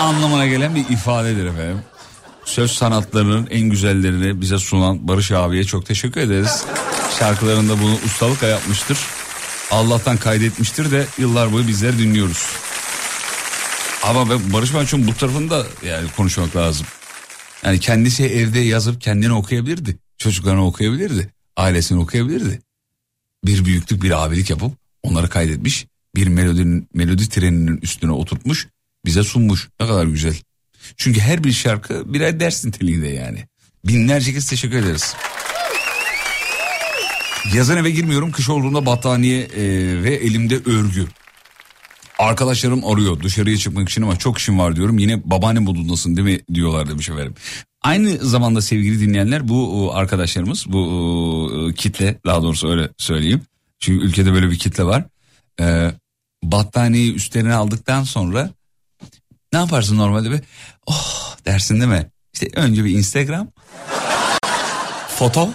anlamına gelen bir ifadedir efendim. Söz sanatlarının en güzellerini bize sunan Barış abiye çok teşekkür ederiz. Şarkılarında bunu ustalıkla yapmıştır. Allah'tan kaydetmiştir de yıllar boyu bizler dinliyoruz. Ama ben Barış Manço'nun bu tarafını da yani konuşmak lazım. Yani kendisi evde yazıp kendini okuyabilirdi. Çocuklarını okuyabilirdi. Ailesini okuyabilirdi. Bir büyüklük bir abilik yapıp onları kaydetmiş. Bir melodinin, melodi treninin üstüne oturtmuş. Bize sunmuş. Ne kadar güzel. Çünkü her bir şarkı birer ders niteliğinde yani. Binlerce kez teşekkür ederiz. Yazın eve girmiyorum. Kış olduğunda battaniye e, ve elimde örgü. Arkadaşlarım arıyor dışarıya çıkmak için ama çok işim var diyorum. Yine babaannem modundasın değil mi diyorlar demiş efendim. Aynı zamanda sevgili dinleyenler bu arkadaşlarımız bu e, kitle daha doğrusu öyle söyleyeyim. Çünkü ülkede böyle bir kitle var. E, battaniyeyi üstlerine aldıktan sonra ne yaparsın normalde be? Oh dersin değil mi? İşte önce bir Instagram, foto,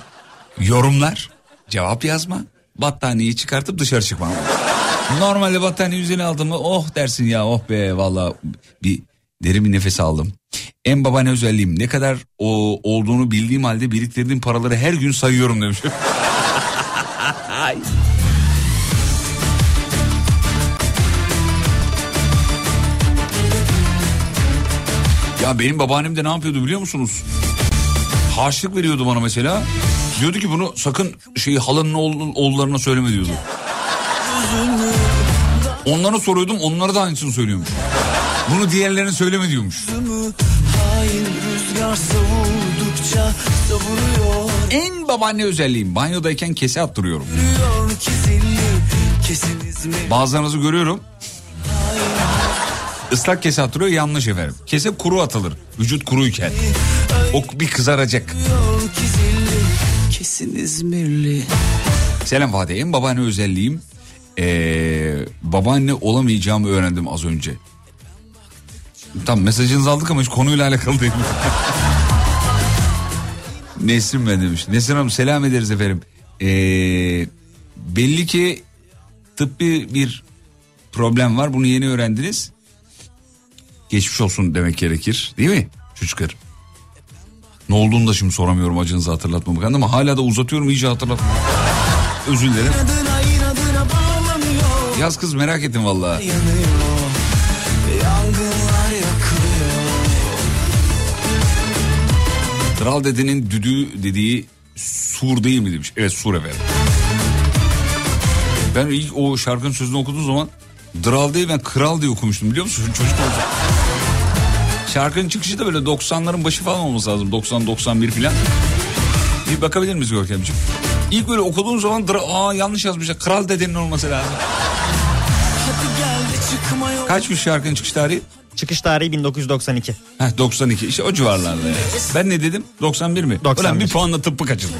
yorumlar, cevap yazma, battaniyeyi çıkartıp dışarı çıkma. Normalde battaniye üzerine aldım mı oh dersin ya oh be valla bir derin bir nefes aldım. En baba ne özelliğim ne kadar o, olduğunu bildiğim halde biriktirdiğim paraları her gün sayıyorum demiş. ya benim babaannem de ne yapıyordu biliyor musunuz? Harçlık veriyordu bana mesela. Diyordu ki bunu sakın şeyi halanın oğlu- oğullarına söyleme diyordu. Onlara soruyordum onlara da aynısını söylüyormuş. Bunu diğerlerine söyleme diyormuş. En babaanne özelliğim banyodayken kese attırıyorum. Bazılarınızı görüyorum. Islak kese attırıyor yanlış efendim. Kese kuru atılır vücut kuruyken. O bir kızaracak. Kesin İzmirli Selam Fatih en babaanne özelliğim ee, babaanne olamayacağımı öğrendim az önce. Tam mesajınızı aldık ama hiç konuyla alakalı değil. Nesrin ben demiş. Nesrin Hanım selam ederiz efendim. Ee, belli ki tıbbi bir problem var bunu yeni öğrendiniz. Geçmiş olsun demek gerekir değil mi çocuklar? Ne olduğunu da şimdi soramıyorum acınızı hatırlatmamak adına ama hala da uzatıyorum iyice hatırlatma. Özür dilerim. Yaz kız merak ettim valla. Kral dedenin düdüğü dediği sur değil mi demiş. Evet sur efendim. Ben ilk o şarkının sözünü okuduğum zaman Dral değil ben kral diye okumuştum biliyor musun? Çocuk olacak. Şarkının çıkışı da böyle 90'ların başı falan olması lazım. 90-91 falan. Bir bakabilir miyiz Görkemciğim? İlk böyle okuduğum zaman aa yanlış yazmışlar. Kral dedenin olması lazım. Kaçmış şarkının çıkış tarihi? Çıkış tarihi 1992. Heh, 92 işte o civarlarda. yani. Ben ne dedim? 91 mi? 91. Ulan bir puanla tıbbı kaçırdım.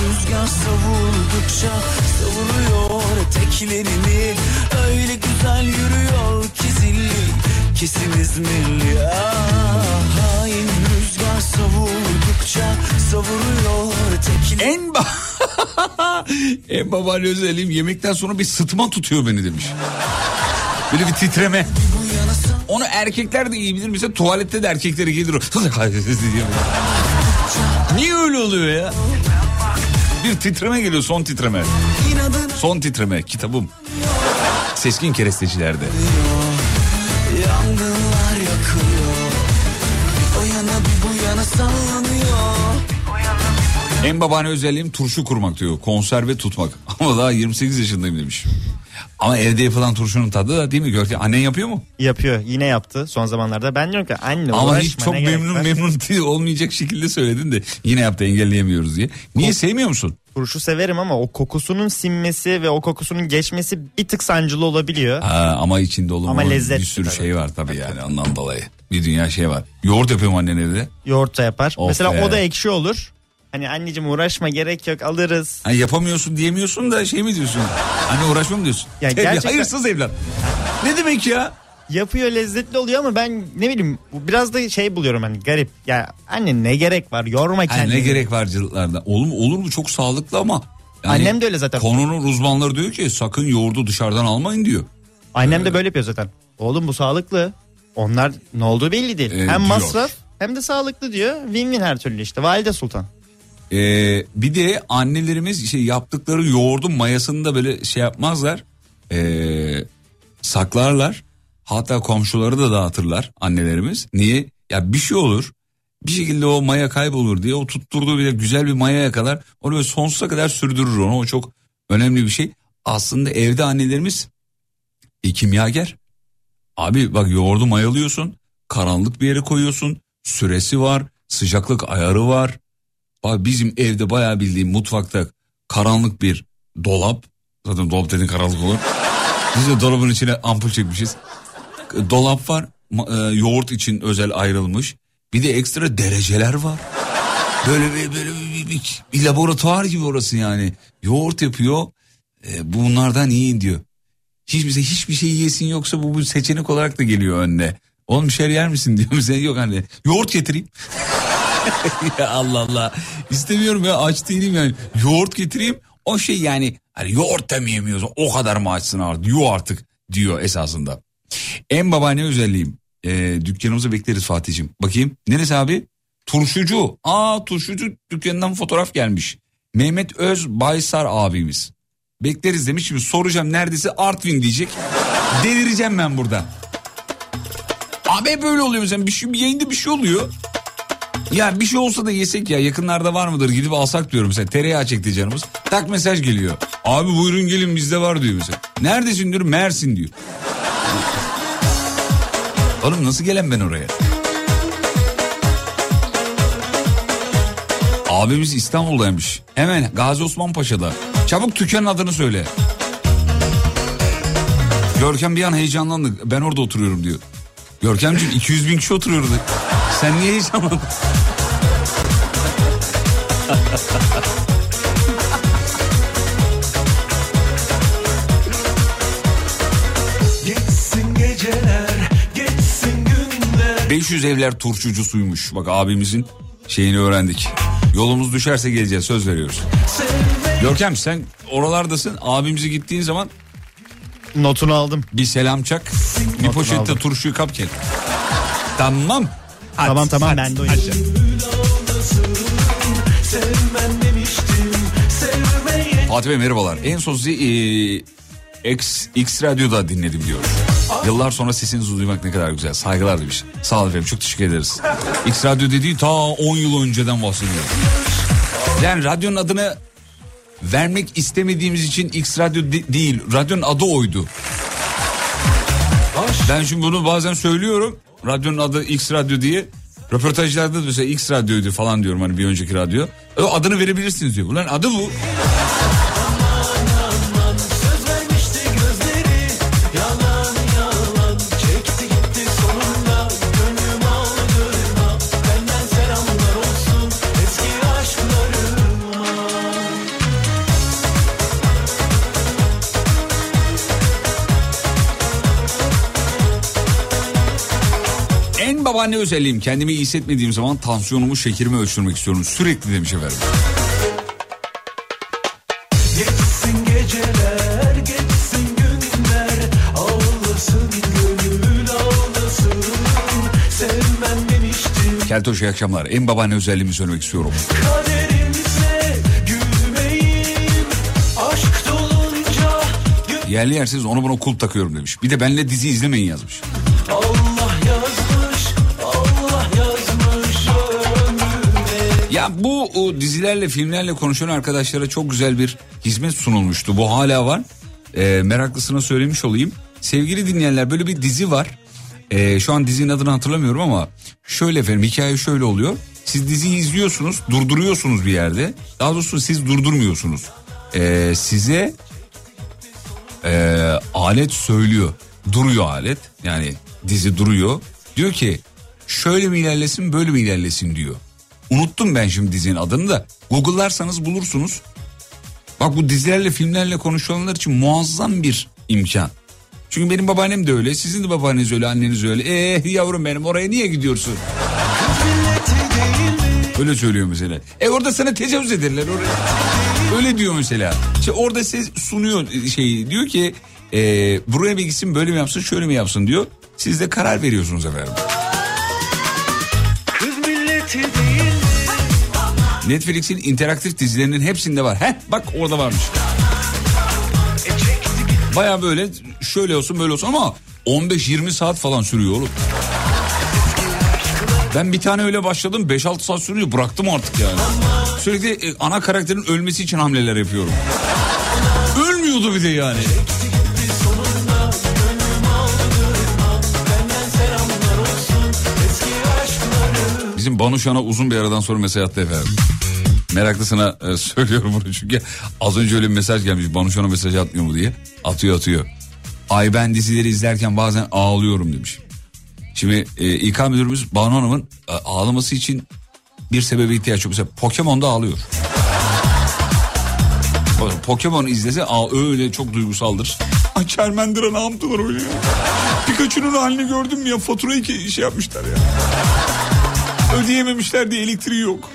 Rüzgar savuldukça savuruyor eteklerini kesin İzmirli ah, Hain rüzgar savuldukça savuruyor eteklerini En ba en babaanne özelliğim yemekten sonra bir sıtma tutuyor beni demiş. Böyle bir titreme. Onu erkekler de iyi bilir. Mesela tuvalette de erkekleri giydir o. Niye öyle oluyor ya? Bir titreme geliyor son titreme. Son titreme kitabım. Seskin kerestecilerde. En babaanne özelliğim turşu kurmak diyor. Konserve tutmak. Ama daha 28 yaşındayım demiş. Ama evde yapılan turşunun tadı da değil mi Görkem? Annen yapıyor mu? Yapıyor. Yine yaptı son zamanlarda. Ben diyorum ki anne Ama uğraşma, hiç çok ne memnun var? memnun değil, olmayacak şekilde söyledin de yine yaptı engelleyemiyoruz diye. Niye sevmiyor musun? Turşu severim ama o kokusunun sinmesi ve o kokusunun geçmesi bir tık sancılı olabiliyor. Ha, ama içinde olur Ama bir sürü tabii. şey var tabii yani ondan dolayı. Bir dünya şey var. Yoğurt yapıyorum annen evde. Yoğurt da yapar. Of Mesela be. o da ekşi olur. Hani anneciğim uğraşma gerek yok alırız. Ha, yapamıyorsun diyemiyorsun da şey mi diyorsun? Anne uğraşmam diyorsun. Ya Tabii, gerçekten- Hayırsız evlat. ne demek ya? yapıyor lezzetli oluyor ama ben ne bileyim biraz da şey buluyorum hani garip. Ya anne ne gerek var yorma Yani kendini. ne gerek var cılıklarda? Olur mu? Olur mu? Çok sağlıklı ama. Yani Annem de öyle zaten. Konunun uzmanları diyor ki sakın yoğurdu dışarıdan almayın diyor. Annem de böyle yapıyor zaten. Oğlum bu sağlıklı. Onlar ne olduğu belli değil. Ee, hem diyor. masraf hem de sağlıklı diyor. Win-win her türlü işte. Valide Sultan. Ee, bir de annelerimiz şey yaptıkları yoğurdun mayasını da böyle şey yapmazlar. Ee, saklarlar. Hatta komşuları da dağıtırlar annelerimiz. Niye? Ya bir şey olur. Bir şekilde o maya kaybolur diye o tutturduğu bile güzel bir maya yakalar. Onu böyle sonsuza kadar sürdürür onu. O çok önemli bir şey. Aslında evde annelerimiz e, kimyager. Abi bak yoğurdu mayalıyorsun. Karanlık bir yere koyuyorsun. Süresi var. Sıcaklık ayarı var. Bak bizim evde bayağı bildiğim mutfakta karanlık bir dolap. Zaten dolap dediğin karanlık olur. Biz de dolabın içine ampul çekmişiz. Dolap var. e, yoğurt için özel ayrılmış. Bir de ekstra dereceler var. Böyle bir, böyle bir, bir- bir- laboratuvar gibi orası yani. Yoğurt yapıyor. E, bunlardan iyi diyor. Hiçbir hiçbir şey yesin yoksa bu, bu seçenek olarak da geliyor önüne. Oğlum bir şeyler yer misin diyor. Mesela yok anne. Yoğurt getireyim. ya Allah Allah. İstemiyorum ya aç değilim yani. Yoğurt getireyim. O şey yani hani yoğurt da mı yemiyorsun? O kadar mı açsın artık? Yuh artık diyor esasında. En babaanne özelliğim. Ee, dükkanımızı bekleriz Fatih'im. Bakayım. Neresi abi? Turşucu. Aa turşucu dükkanından fotoğraf gelmiş. Mehmet Öz Baysar abimiz. Bekleriz demiş. Şimdi soracağım neredeyse Artvin diyecek. Delireceğim ben burada. Abi böyle oluyor mesela bir, şey, bir yayında bir şey oluyor. Ya bir şey olsa da yesek ya yakınlarda var mıdır gidip alsak diyorum mesela tereyağı çekti canımız. Tak mesaj geliyor. Abi buyurun gelin bizde var diyor mesela. Neredesin diyorum Mersin diyor. Oğlum nasıl gelen ben oraya? Abimiz İstanbul'daymış. Hemen Gazi Osman Paşa'da. Çabuk dükkanın adını söyle. Görkem bir an heyecanlandı. Ben orada oturuyorum diyor. Görkemciğim 200 bin kişi oturuyordu. Sen niye heyecanlandın? Geçsin geceler, geçsin günler 500 evler turşucusuymuş. Bak abimizin şeyini öğrendik. Yolumuz düşerse geleceğiz söz veriyoruz. Görkem sen oralardasın. Abimizi gittiğin zaman Notunu aldım. bir selam çak. Bir Notunu poşette aldım. turşuyu kap gel. Tamam. Hadi, tamam tamam hadi, ben de hadi. Sevmen demiştim, Fatih Bey merhabalar. En son sizi e, X, X Radyo'da dinledim diyor. Yıllar sonra sesinizi duymak ne kadar güzel. Saygılar demiş. Sağ olun efendim çok teşekkür ederiz. X Radyo dediği ta 10 yıl önceden bahsediyor. Yani radyonun adını vermek istemediğimiz için X Radyo de- değil. Radyonun adı oydu. Ben şimdi bunu bazen söylüyorum. Radyonun adı X Radyo diye. Röportajlarda da mesela X Radyo'ydu falan diyorum hani bir önceki radyo. O adını verebilirsiniz diyor. Ulan adı bu. En babaanne özelliğim kendimi iyi hissetmediğim zaman tansiyonumu şekerimi ölçtürmek istiyorum. Sürekli demiş efendim. Keltoş iyi akşamlar. En babaanne özelliğimi söylemek istiyorum. Dolunca Yerli yersiz onu buna kul takıyorum demiş. Bir de benle dizi izlemeyin yazmış. Ya bu o, dizilerle filmlerle konuşan arkadaşlara çok güzel bir hizmet sunulmuştu. Bu hala var. Ee, meraklısına söylemiş olayım. Sevgili dinleyenler böyle bir dizi var. Ee, şu an dizinin adını hatırlamıyorum ama şöyle efendim hikaye şöyle oluyor. Siz diziyi izliyorsunuz durduruyorsunuz bir yerde. Daha doğrusu siz durdurmuyorsunuz. Ee, size e, alet söylüyor. Duruyor alet. Yani dizi duruyor. Diyor ki şöyle mi ilerlesin böyle mi ilerlesin diyor. Unuttum ben şimdi dizinin adını da. Google'larsanız bulursunuz. Bak bu dizilerle filmlerle konuşulanlar için muazzam bir imkan. Çünkü benim babaannem de öyle. Sizin de babaanneniz öyle, anneniz öyle. Eh yavrum benim oraya niye gidiyorsun? Öyle söylüyor mesela. E orada sana tecavüz ederler oraya. Öyle diyor mesela. İşte orada size sunuyor şey diyor ki e, buraya bir gitsin böyle mi yapsın şöyle mi yapsın diyor. Siz de karar veriyorsunuz efendim. Netflix'in interaktif dizilerinin hepsinde var. Heh bak orada varmış. Baya böyle şöyle olsun böyle olsun ama 15-20 saat falan sürüyor oğlum. Ben bir tane öyle başladım 5-6 saat sürüyor bıraktım artık yani. Sürekli e, ana karakterin ölmesi için hamleler yapıyorum. Ölmüyordu bir de yani. Bizim Banu Şan'a uzun bir aradan sonra mesaj attı efendim. Meraklısına e, söylüyorum bunu çünkü az önce öyle bir mesaj gelmiş. Banu Şan'a mesaj atmıyor mu diye. Atıyor atıyor. Ay ben dizileri izlerken bazen ağlıyorum demiş. Şimdi e, İK müdürümüz Banu Hanım'ın e, ağlaması için bir sebebe ihtiyaç yok. Mesela Pokemon'da ağlıyor. Pokemon izlese ağ, öyle çok duygusaldır. Ay Charmander ne yaptılar öyle ya. Pikachu'nun halini gördüm ya faturayı ki şey yapmışlar ya. Ödeyememişler diye elektriği yok.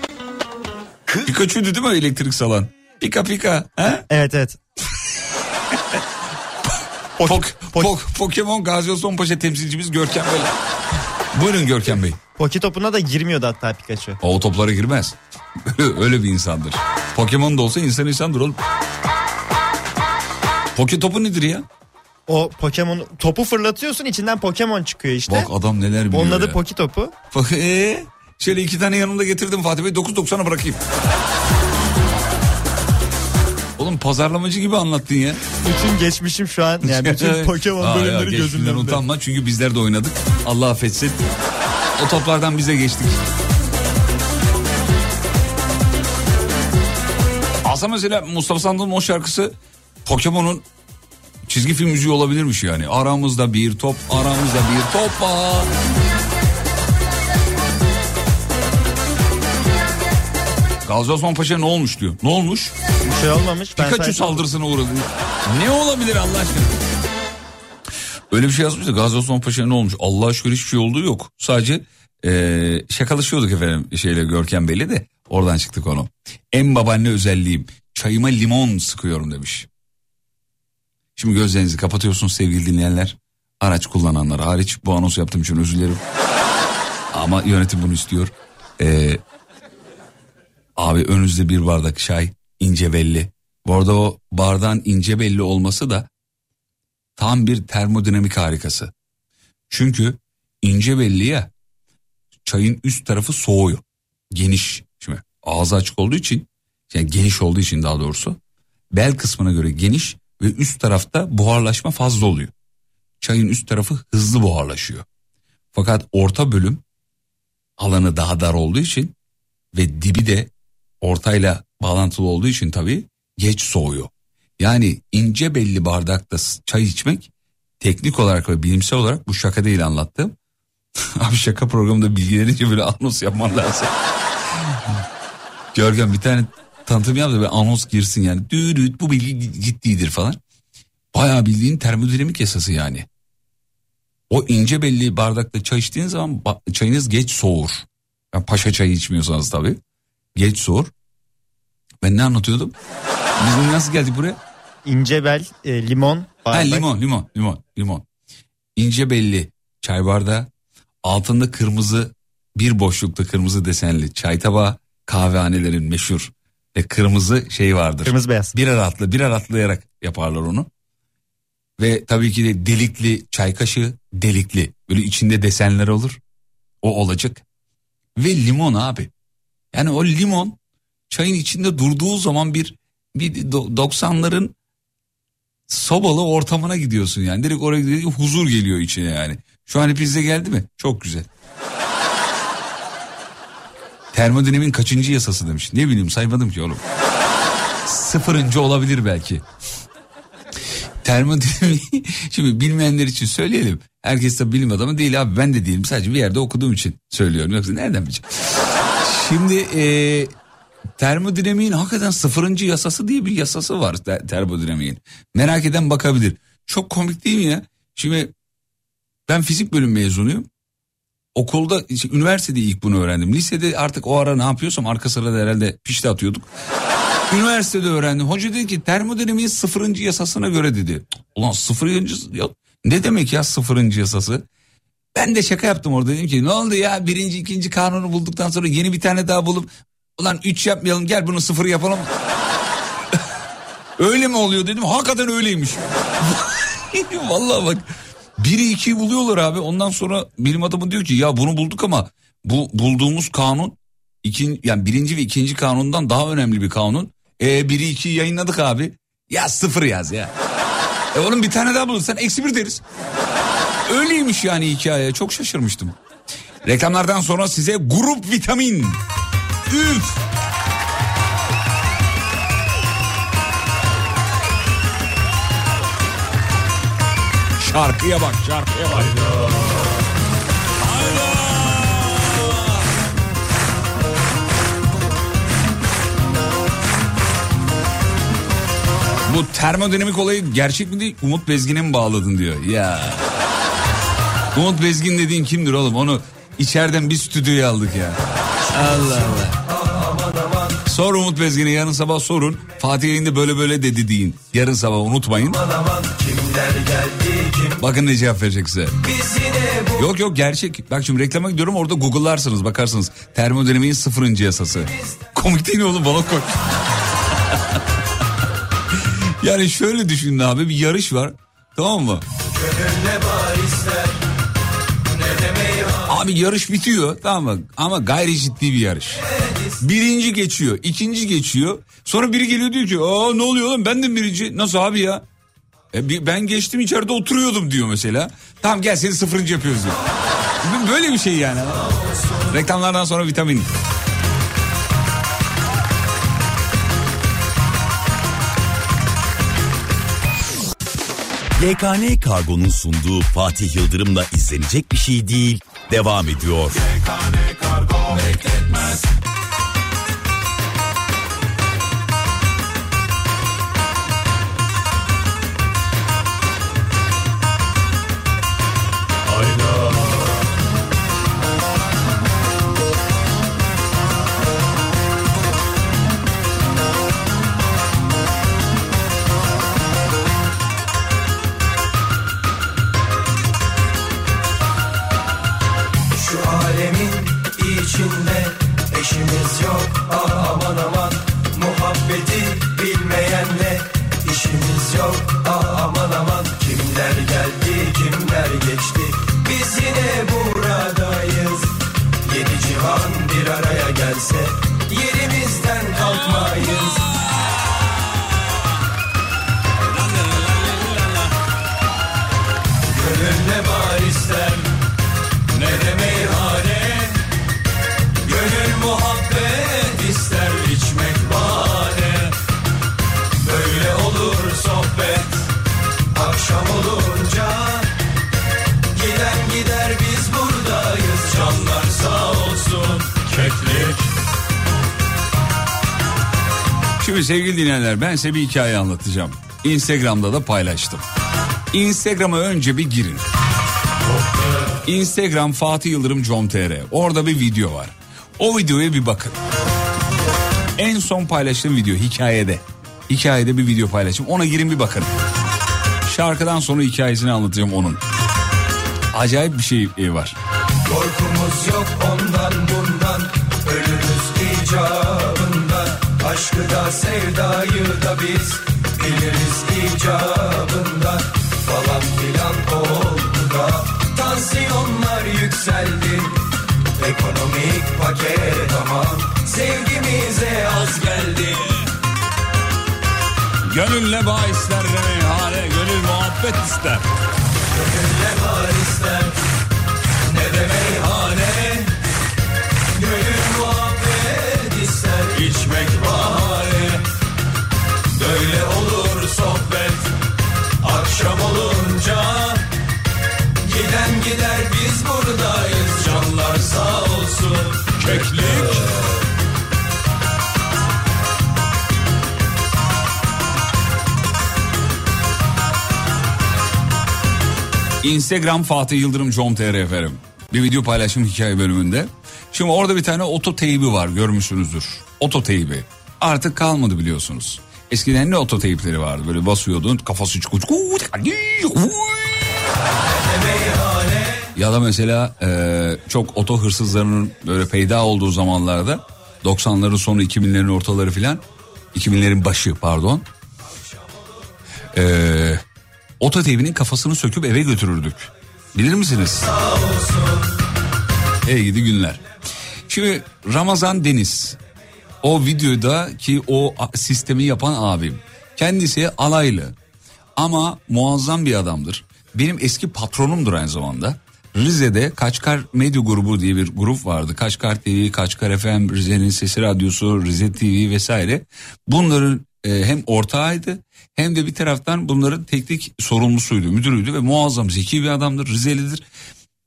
Pikachu'du değil mi elektrik salan? Pika pika. He? Evet evet. Pok, pok, Pokemon Gazi Osman Paşa temsilcimiz Görkem Bey. Buyurun Görkem Bey. Poki topuna da girmiyordu hatta Pikachu. O toplara girmez. Öyle bir insandır. Pokemon da olsa insan insandır oğlum. Poke topu nedir ya? O Pokemon topu fırlatıyorsun içinden Pokemon çıkıyor işte. Bak adam neler biliyor Onun adı ya. Poki topu. Ee, şöyle iki tane yanımda getirdim Fatih Bey 9.90'a bırakayım. Oğlum pazarlamacı gibi anlattın ya. Bütün geçmişim şu an yani bütün Pokemon Aa, ya, bölümleri gözümün önünde. utanma çünkü bizler de oynadık. Allah affetsin. O toplardan bize geçtik. Aslında mesela Mustafa Sandal'ın o şarkısı Pokemon'un çizgi film müziği olabilirmiş yani. Aramızda bir top, aramızda bir top var. Gazi Osman Paşa ne olmuş diyor. Ne olmuş? Bir şey olmamış. Ben Pikachu sadece- saldırısına uğradı. Ne olabilir Allah aşkına? Öyle bir şey yazmış da Gazi Osman Paşa ne olmuş? Allah şükür hiçbir şey olduğu yok. Sadece eee şakalaşıyorduk efendim şeyle Görkem Bey'le de oradan çıktık onu. En babaanne özelliğim çayıma limon sıkıyorum demiş. Şimdi gözlerinizi kapatıyorsunuz sevgili dinleyenler. Araç kullananlar hariç bu anonsu yaptığım için özür dilerim. Ama yönetim bunu istiyor. Eee Abi önünüzde bir bardak çay ince belli. Bu arada o bardağın ince belli olması da tam bir termodinamik harikası. Çünkü ince belli ya çayın üst tarafı soğuyor. Geniş. Şimdi ağzı açık olduğu için yani geniş olduğu için daha doğrusu bel kısmına göre geniş ve üst tarafta buharlaşma fazla oluyor. Çayın üst tarafı hızlı buharlaşıyor. Fakat orta bölüm alanı daha dar olduğu için ve dibi de ortayla bağlantılı olduğu için tabii geç soğuyor. Yani ince belli bardakta çay içmek teknik olarak ve bilimsel olarak bu şaka değil anlattım. Abi şaka programında bilgilerince böyle anons yapman lazım. Görkem bir tane tanıtım yap da bir anons girsin yani. Dürüt bu bilgi ciddidir falan. Bayağı bildiğin termodinamik yasası yani. O ince belli bardakta çay içtiğiniz zaman çayınız geç soğur. Yani paşa çayı içmiyorsanız tabii. Geç soğur. Ben ne anlatıyordum? Biz nasıl geldik buraya? İnce bel, e, limon, Ha, bardak. limon, limon, limon, limon. İnce belli çay bardağı. Altında kırmızı, bir boşlukta kırmızı desenli çay tabağı. Kahvehanelerin meşhur ve kırmızı şey vardır. Kırmızı beyaz. Bir aratlı, bir aratlayarak yaparlar onu. Ve tabii ki de delikli çay kaşığı, delikli. Böyle içinde desenler olur. O olacak. Ve limon abi. Yani o limon çayın içinde durduğu zaman bir bir do- 90'ların sobalı ortamına gidiyorsun yani. Direkt oraya gidiyor, huzur geliyor içine yani. Şu an hepinize geldi mi? Çok güzel. Termodinamiğin kaçıncı yasası demiş. Ne bileyim saymadım ki oğlum. Sıfırıncı olabilir belki. Termodinamiği şimdi bilmeyenler için söyleyelim. Herkes de bilim adamı değil abi ben de değilim. Sadece bir yerde okuduğum için söylüyorum. Yoksa nereden bileceğim? Şimdi e, termodinamiğin hakikaten sıfırıncı yasası diye bir yasası var ter- termodinamiğin. Merak eden bakabilir. Çok komik değil mi ya? Şimdi ben fizik bölüm mezunuyum. Okulda, işte, üniversitede ilk bunu öğrendim. Lisede artık o ara ne yapıyorsam arka sırada herhalde pişti atıyorduk. Üniversitede öğrendim. Hoca dedi ki termodinamiğin sıfırıncı yasasına göre dedi. Ulan sıfırıncı ya, ne demek ya sıfırıncı yasası? Ben de şaka yaptım orada dedim ki ne oldu ya birinci ikinci kanunu bulduktan sonra yeni bir tane daha bulup ulan üç yapmayalım gel bunu sıfır yapalım. Öyle mi oluyor dedim hakikaten öyleymiş. Vallahi bak biri ikiyi buluyorlar abi ondan sonra bilim adamı diyor ki ya bunu bulduk ama bu bulduğumuz kanun ikin, yani birinci ve ikinci kanundan daha önemli bir kanun. E biri ikiyi yayınladık abi. Ya sıfır yaz ya. E oğlum bir tane daha bulursan eksi bir deriz. Öyleymiş yani hikaye çok şaşırmıştım. Reklamlardan sonra size grup vitamin. Üf. Şarkıya bak şarkıya bak. Bu termodinamik olayı gerçek mi değil Umut Bezgin'e mi bağladın diyor. Ya. Umut Bezgin dediğin kimdir oğlum onu içeriden bir stüdyoya aldık ya. Allah Allah. Sor Umut Bezgin'e yarın sabah sorun. Fatih yayında böyle böyle dedi deyin. Yarın sabah unutmayın. Bakın ne cevap verecek size. Yok yok gerçek. Bak şimdi reklama gidiyorum orada google'larsınız bakarsınız. Termodinamiğin sıfırıncı yasası. Komik değil mi oğlum bana koy. yani şöyle düşünün abi bir yarış var. Tamam mı? Abi yarış bitiyor tamam mı? Ama gayri ciddi bir yarış. Birinci geçiyor, ikinci geçiyor. Sonra biri geliyor diyor ki aa ne oluyor lan ben de birinci. Nasıl abi ya? E, ben geçtim içeride oturuyordum diyor mesela. Tamam gel seni sıfırıncı yapıyoruz diyor. Böyle bir şey yani. Reklamlardan sonra vitamin. YKN Kargo'nun sunduğu Fatih Yıldırım'la izlenecek bir şey değil devam ediyor. Şu eşimiz yok. Ah aman aman Muhabbeti bilmeyenle işimiz yok. Ah aman aman Kimler geldi kimler geçti? Biz yine buradayız. Yedi cihan bir araya gelse yerimizden kalkmayız Sevgili dinleyenler ben size bir hikaye anlatacağım. Instagram'da da paylaştım. Instagram'a önce bir girin. Instagram Fatih Yıldırım com.tr Orada bir video var. O videoya bir bakın. En son paylaştığım video hikayede. Hikayede bir video paylaştım. Ona girin bir bakın. Şarkıdan sonra hikayesini anlatacağım onun. Acayip bir şey e, var. Korkumuz yok ondan bundan Ölürüz icabında Aşkı da sevdayı da biz Biliriz icabında. Falan filan oldu da Tansiyonlar yükseldi. Ekonomik paket ama Sevgimize az geldi. Gönül ne bağ ister ne meyhane, gönül muhabbet ister. Gönül ne içmek bahane Böyle olur sohbet Akşam olunca Giden gider biz buradayız Canlar sağ olsun Keklik Instagram Fatih Yıldırım com.tr efendim. Bir video paylaşım hikaye bölümünde. Şimdi orada bir tane oto teybi var görmüşsünüzdür. Oto teybi. Artık kalmadı biliyorsunuz. Eskiden ne oto teypleri vardı böyle basıyordun kafası çıkıyor. Ya da mesela e, çok oto hırsızlarının böyle peyda olduğu zamanlarda 90'ların sonu 2000'lerin ortaları filan 2000'lerin başı pardon. E, oto teybinin kafasını söküp eve götürürdük. Bilir misiniz? Ey gidi günler. Şimdi Ramazan Deniz o videoda ki o sistemi yapan abim. Kendisi alaylı ama muazzam bir adamdır. Benim eski patronumdur aynı zamanda. Rize'de Kaçkar Medya Grubu diye bir grup vardı. Kaçkar TV, Kaçkar FM, Rize'nin Sesi Radyosu, Rize TV vesaire. Bunların e, hem ortağıydı hem de bir taraftan bunların teknik sorumlusuydu, müdürüydü ve muazzam zeki bir adamdır, Rizelidir.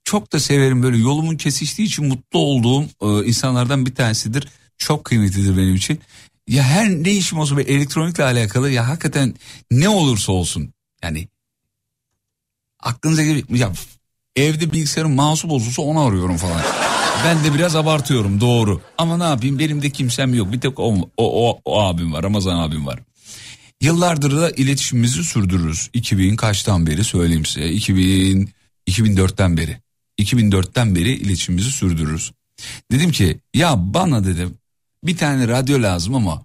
Çok da severim böyle yolumun kesiştiği için mutlu olduğum e, insanlardan bir tanesidir. Çok kıymetlidir benim için. Ya her ne işim olsa bir elektronikle alakalı ya hakikaten ne olursa olsun yani aklınıza gelir ya evde bilgisayarın mouse'u bozulsa onu arıyorum falan. Ben de biraz abartıyorum doğru. Ama ne yapayım benim de kimsem yok. Bir tek o, o, o, o abim var Ramazan abim var. Yıllardır da iletişimimizi sürdürürüz. 2000 kaçtan beri söyleyeyim size. 2000 2004'ten beri. 2004'ten beri iletişimimizi sürdürürüz. Dedim ki ya bana dedim bir tane radyo lazım ama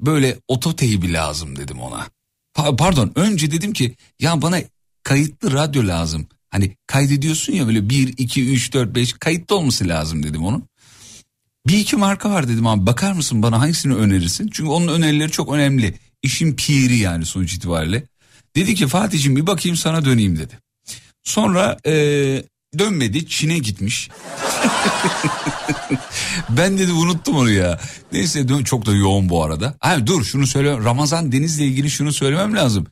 böyle oto teybi lazım dedim ona. Pa- pardon önce dedim ki ya bana kayıtlı radyo lazım. Hani kaydediyorsun ya böyle 1, 2, 3, 4, 5 kayıtlı olması lazım dedim onun. Bir iki marka var dedim abi bakar mısın bana hangisini önerirsin? Çünkü onun önerileri çok önemli. İşin piri yani sonuç itibariyle. Dedi ki Fatih'cim bir bakayım sana döneyim dedi. Sonra eee, dönmedi Çin'e gitmiş. ben dedi unuttum onu ya. Neyse çok da yoğun bu arada. Ha, dur şunu söyle Ramazan Deniz'le ilgili şunu söylemem lazım.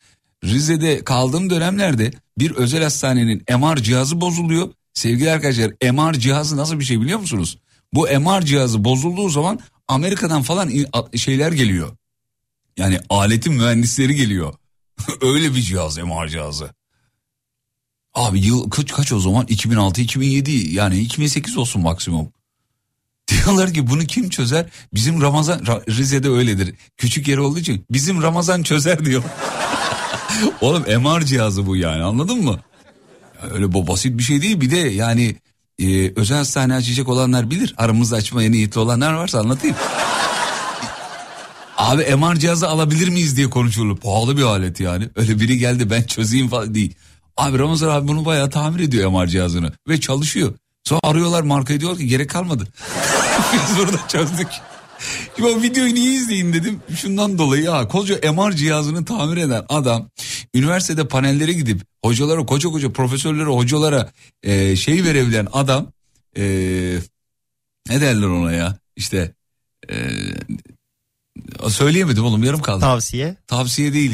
Rize'de kaldığım dönemlerde bir özel hastanenin MR cihazı bozuluyor. Sevgili arkadaşlar MR cihazı nasıl bir şey biliyor musunuz? Bu MR cihazı bozulduğu zaman Amerika'dan falan şeyler geliyor. Yani aletin mühendisleri geliyor. Öyle bir cihaz MR cihazı. Abi yıl kaç, kaç o zaman 2006 2007 yani 2008 olsun maksimum. Diyorlar ki bunu kim çözer? Bizim Ramazan Ra- Rize'de öyledir. Küçük yer olduğu için bizim Ramazan çözer diyor. Oğlum MR cihazı bu yani anladın mı? Öyle bu basit bir şey değil bir de yani e, özel hastane açacak olanlar bilir. Aramızda açmaya niyetli olanlar varsa anlatayım. Abi MR cihazı alabilir miyiz diye konuşulur. Pahalı bir alet yani. Öyle biri geldi ben çözeyim falan değil. Abi Ramazan abi bunu bayağı tamir ediyor MR cihazını. Ve çalışıyor. Sonra arıyorlar markayı diyor ki gerek kalmadı. Biz burada çözdük. Şimdi o videoyu niye izleyin dedim. Şundan dolayı ya koca MR cihazını tamir eden adam üniversitede panellere gidip hocalara koca koca profesörlere hocalara e, şey verebilen adam e, ne derler ona ya işte e, söyleyemedim oğlum yarım kaldı. Tavsiye. Tavsiye değil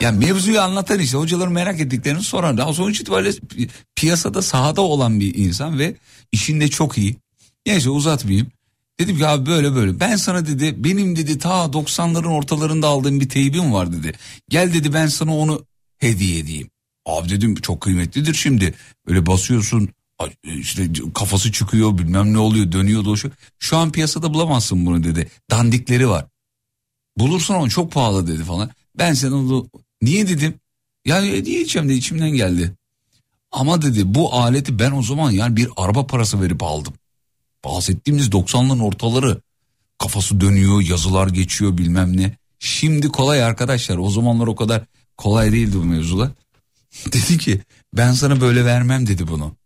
yani. Ya mevzuyu anlatan işte hocaların merak ettiklerini soran. Daha sonuç itibariyle pi- piyasada sahada olan bir insan ve işinde çok iyi. Neyse uzatmayayım. Dedim ki abi böyle böyle. Ben sana dedi benim dedi ta 90'ların ortalarında aldığım bir teybim var dedi. Gel dedi ben sana onu hediye edeyim. Abi dedim çok kıymetlidir şimdi. Böyle basıyorsun ay, işte kafası çıkıyor bilmem ne oluyor dönüyor dolaşıyor. Şu an piyasada bulamazsın bunu dedi. Dandikleri var. Bulursun onu çok pahalı dedi falan. Ben sana onu niye dedim. Ya niye diyeceğim de içimden geldi. Ama dedi bu aleti ben o zaman yani bir araba parası verip aldım. Bahsettiğimiz 90'ların ortaları. Kafası dönüyor yazılar geçiyor bilmem ne. Şimdi kolay arkadaşlar o zamanlar o kadar kolay değildi bu mevzular. dedi ki ben sana böyle vermem dedi bunu.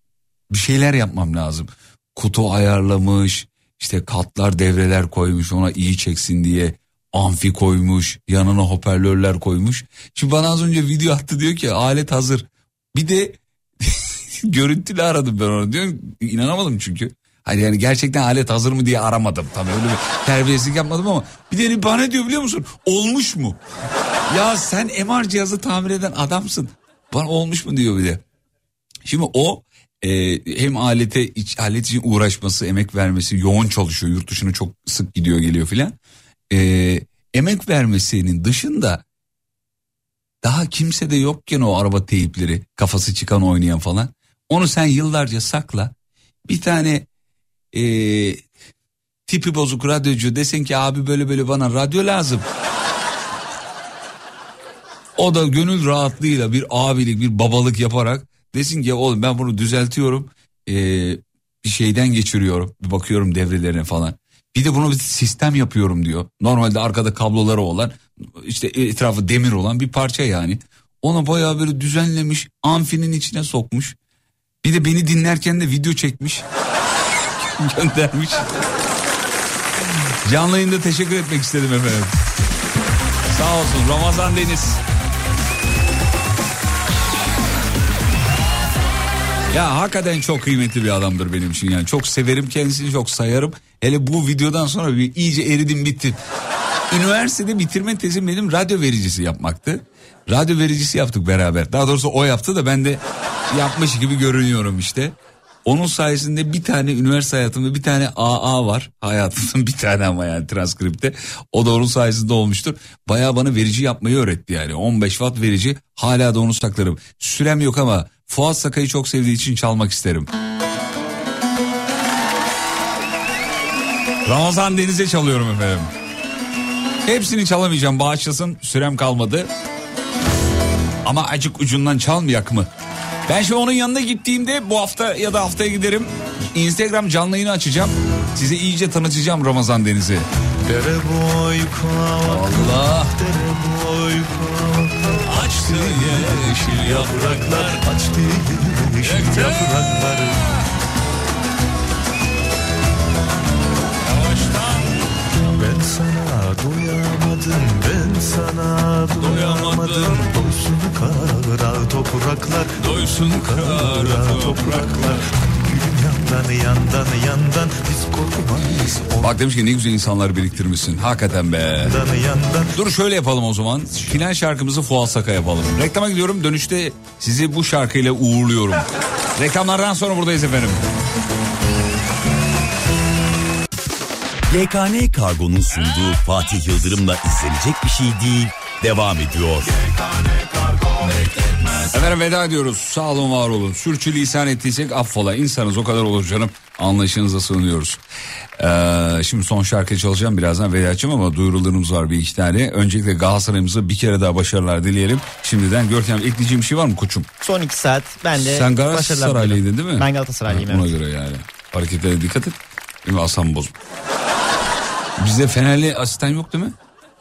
Bir şeyler yapmam lazım. Kutu ayarlamış işte katlar devreler koymuş ona iyi çeksin diye amfi koymuş yanına hoparlörler koymuş. Şimdi bana az önce video attı diyor ki alet hazır. Bir de görüntülü aradım ben onu diyor. İnanamadım çünkü. Hani yani gerçekten alet hazır mı diye aramadım. Tabii öyle bir terbiyesizlik yapmadım ama bir de bana diyor biliyor musun? Olmuş mu? ya sen MR cihazı tamir eden adamsın. Bana olmuş mu diyor bir de. Şimdi o e, hem alete iç, alet için uğraşması, emek vermesi, yoğun çalışıyor. Yurt dışına çok sık gidiyor geliyor filan. E, emek vermesinin dışında Daha kimse de yokken o araba teyipleri kafası çıkan oynayan falan. Onu sen yıllarca sakla. Bir tane eee, tipi bozuk radyocu desin ki abi böyle böyle bana radyo lazım. O da gönül rahatlığıyla bir abilik bir babalık yaparak desin ki oğlum ben bunu düzeltiyorum. Ee, bir şeyden geçiriyorum. Bir bakıyorum devrelerine falan. Bir de bunu bir sistem yapıyorum diyor. Normalde arkada kabloları olan işte etrafı demir olan bir parça yani. Onu bayağı böyle düzenlemiş amfinin içine sokmuş. Bir de beni dinlerken de video çekmiş. Göndermiş. Canlı yayında teşekkür etmek istedim efendim. Sağ olsun Ramazan Deniz. Ya hakikaten çok kıymetli bir adamdır benim için yani. Çok severim kendisini çok sayarım. Hele bu videodan sonra bir iyice eridim bittim. Üniversitede bitirme tezim benim radyo vericisi yapmaktı. Radyo vericisi yaptık beraber. Daha doğrusu o yaptı da ben de yapmış gibi görünüyorum işte. Onun sayesinde bir tane üniversite hayatımda bir tane AA var. Hayatımın bir tane ama yani transkripte. O da onun sayesinde olmuştur. Bayağı bana verici yapmayı öğretti yani. 15 watt verici hala da onu saklarım. Sürem yok ama Fuat Sakay'ı çok sevdiği için çalmak isterim. Ramazan Deniz'e çalıyorum efendim. Hepsini çalamayacağım bağışlasın sürem kalmadı. Ama acık ucundan çalmayak mı? Ben şimdi onun yanına gittiğimde bu hafta ya da haftaya giderim. Instagram canlı yayını açacağım. Size iyice tanıtacağım Ramazan Deniz'i. Allah. Açtı yeşil yapraklar Açtı yeşil yapraklar doyamadım Ben sana doyamadım Doysun kara topraklar Doysun kara topraklar yandan yandan yandan Biz korkmayız Bak demiş ki ne güzel insanlar biriktirmişsin. Hakikaten be. Yandan yandan Dur şöyle yapalım o zaman. Final şarkımızı Fuat Saka yapalım. Reklama gidiyorum. Dönüşte sizi bu şarkıyla uğurluyorum. Reklamlardan sonra buradayız efendim. YKN Kargo'nun sunduğu Fatih Yıldırım'la izlenecek bir şey değil devam ediyor. Efendim veda ediyoruz. Sağ olun var olun. Sürçülisan ettiysek affola. İnsanız o kadar olur canım. Anlayışınıza sığınıyoruz. Ee, şimdi son şarkı çalacağım birazdan veda edeceğim ama duyurularımız var bir iki tane. Öncelikle Galatasaray'ımıza bir kere daha başarılar dileyelim. Şimdiden Görkem ekleyeceğim bir şey var mı koçum? Son iki saat ben de Sen Galatasaraylıydın değil mi? Ben Galatasaraylıyım Ha, Buna evet. göre yani. Hareketlere dikkat et. Benim asam bozma. Bizde Fenerli asistan yok değil mi?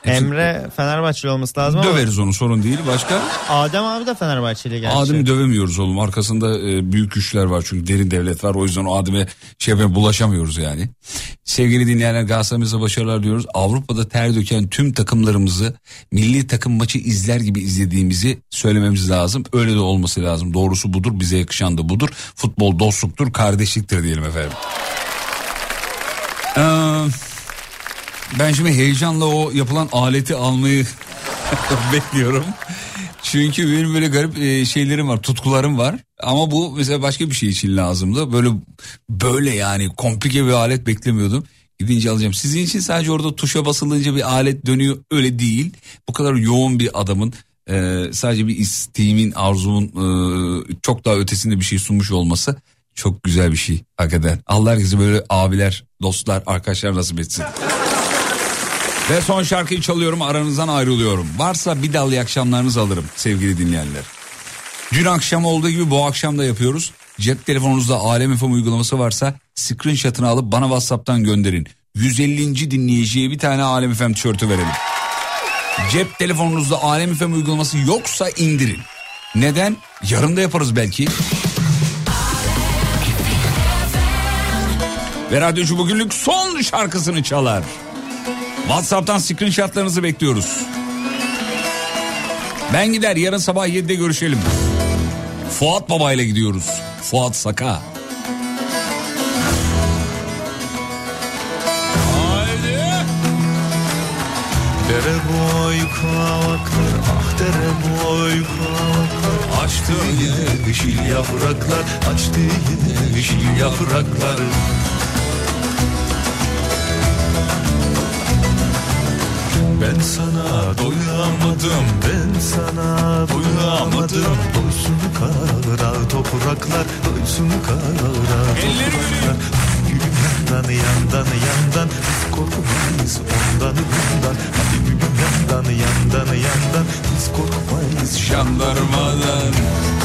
Emre Fenerbahçeli olması lazım ama Döveriz onu sorun değil. Başka? Adem abi de Fenerbahçeli gerçi. Adem'i dövemiyoruz oğlum. Arkasında e, büyük güçler var çünkü derin devlet var. O yüzden o Adem'e şey yapayım, bulaşamıyoruz yani. Sevgili dinleyenler Galatasaray'ımıza başarılar diyoruz. Avrupa'da ter döken tüm takımlarımızı milli takım maçı izler gibi izlediğimizi söylememiz lazım. Öyle de olması lazım. Doğrusu budur. Bize yakışan da budur. Futbol dostluktur, kardeşliktir diyelim efendim. Ee, ben şimdi heyecanla o yapılan aleti almayı bekliyorum. Çünkü benim böyle garip e, şeylerim var, tutkularım var. Ama bu mesela başka bir şey için lazımdı. Böyle böyle yani komplike bir alet beklemiyordum. Gidince alacağım. Sizin için sadece orada tuşa basılınca bir alet dönüyor öyle değil. Bu kadar yoğun bir adamın e, sadece bir isteğimin, arzumun e, çok daha ötesinde bir şey sunmuş olması çok güzel bir şey hakikaten. Allah herkese böyle abiler, dostlar, arkadaşlar nasip etsin. Ve son şarkıyı çalıyorum aranızdan ayrılıyorum. Varsa bir dal akşamlarınızı alırım sevgili dinleyenler. Dün akşam olduğu gibi bu akşam da yapıyoruz. Cep telefonunuzda Alem FM uygulaması varsa screenshot'ını alıp bana Whatsapp'tan gönderin. 150. dinleyiciye bir tane Alem FM tişörtü verelim. Cep telefonunuzda Alem FM uygulaması yoksa indirin. Neden? Yarın da yaparız belki. Ve radyocu bugünlük son şarkısını çalar. WhatsApp'tan screenshotlarınızı bekliyoruz. Ben gider yarın sabah 7'de görüşelim. Fuat Baba ile gidiyoruz. Fuat Saka. Dere boy kavaklar Ah dere boy kavaklar Açtı yeşil yapraklar Açtı yeşil yapraklar Ben sana doyamadım Ben sana yandım Doysun kara topraklar Doysun kara topraklar. Yandan yandan yandan Biz korkmayız ondan bundan. Hadi gülüm yandan yandan yandan Biz korkmayız. Jandarmadan.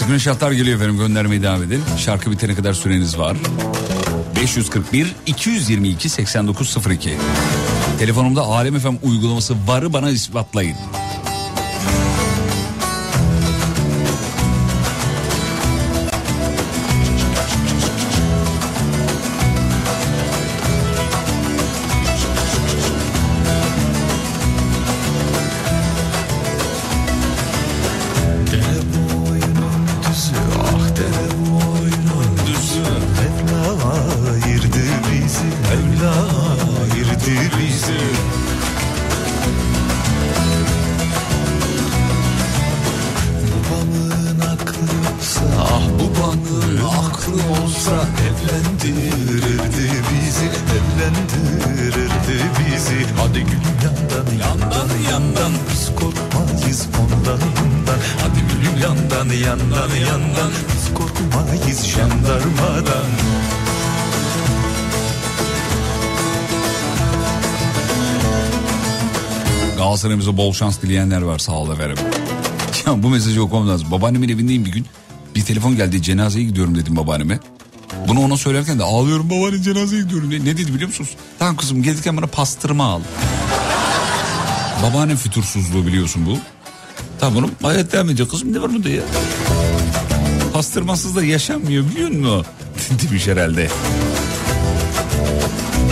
Screenshotlar geliyor efendim göndermeye devam edin. Şarkı bitene kadar süreniz var. 541 222 8902. Telefonumda Alem FM uygulaması varı bana ispatlayın. Galatasaray'ımıza bol şans dileyenler var sağ ol efendim. Ya bu mesajı okumam lazım. Babaannemin evindeyim bir gün. Bir telefon geldi cenazeye gidiyorum dedim babaanneme. Bunu ona söylerken de ağlıyorum babaanne cenazeye gidiyorum diye. Ne dedi biliyor musunuz? Tamam kızım gelirken bana pastırma al. Babaannem fütursuzluğu biliyorsun bu. Tamam bunu hayat devam edecek kızım ne var bunda ya? Pastırmasız da yaşanmıyor biliyor musun? Demiş herhalde.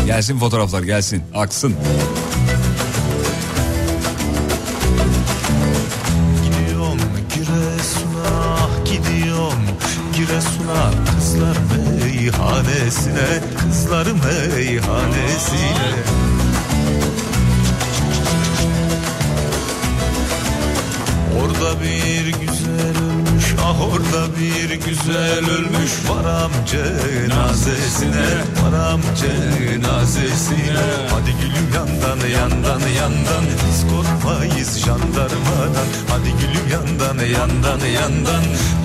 Gelsin fotoğraflar gelsin aksın. Güzel ölmüş Varam cenazesine varam cenazesine. Hadi gülüm yandan yandan yandan Biz korkmayız jandarmadan. Hadi gülüm yandan yandan yandan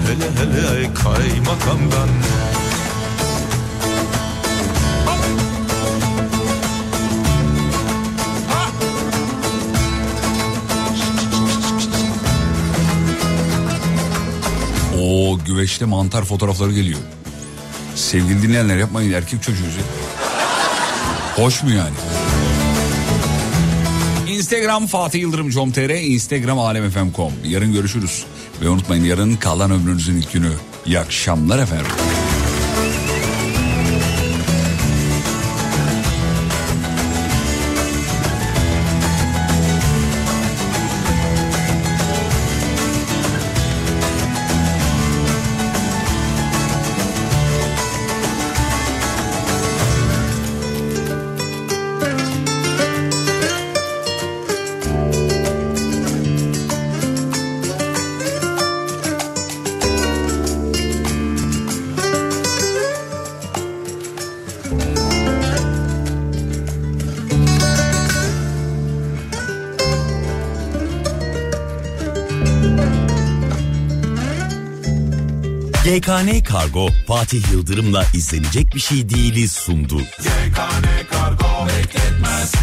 Hele hele kaymakamdan güveçte mantar fotoğrafları geliyor. Sevgili dinleyenler yapmayın erkek çocuğuzu. Hoş mu yani? Instagram Fatih Yıldırım com.tr, Instagram alemfm.com. Yarın görüşürüz. Ve unutmayın yarın kalan ömrünüzün ilk günü. İyi akşamlar efendim. GKN Kargo Fatih Yıldırım'la izlenecek bir şey değiliz sundu. YKN Kargo bekletmez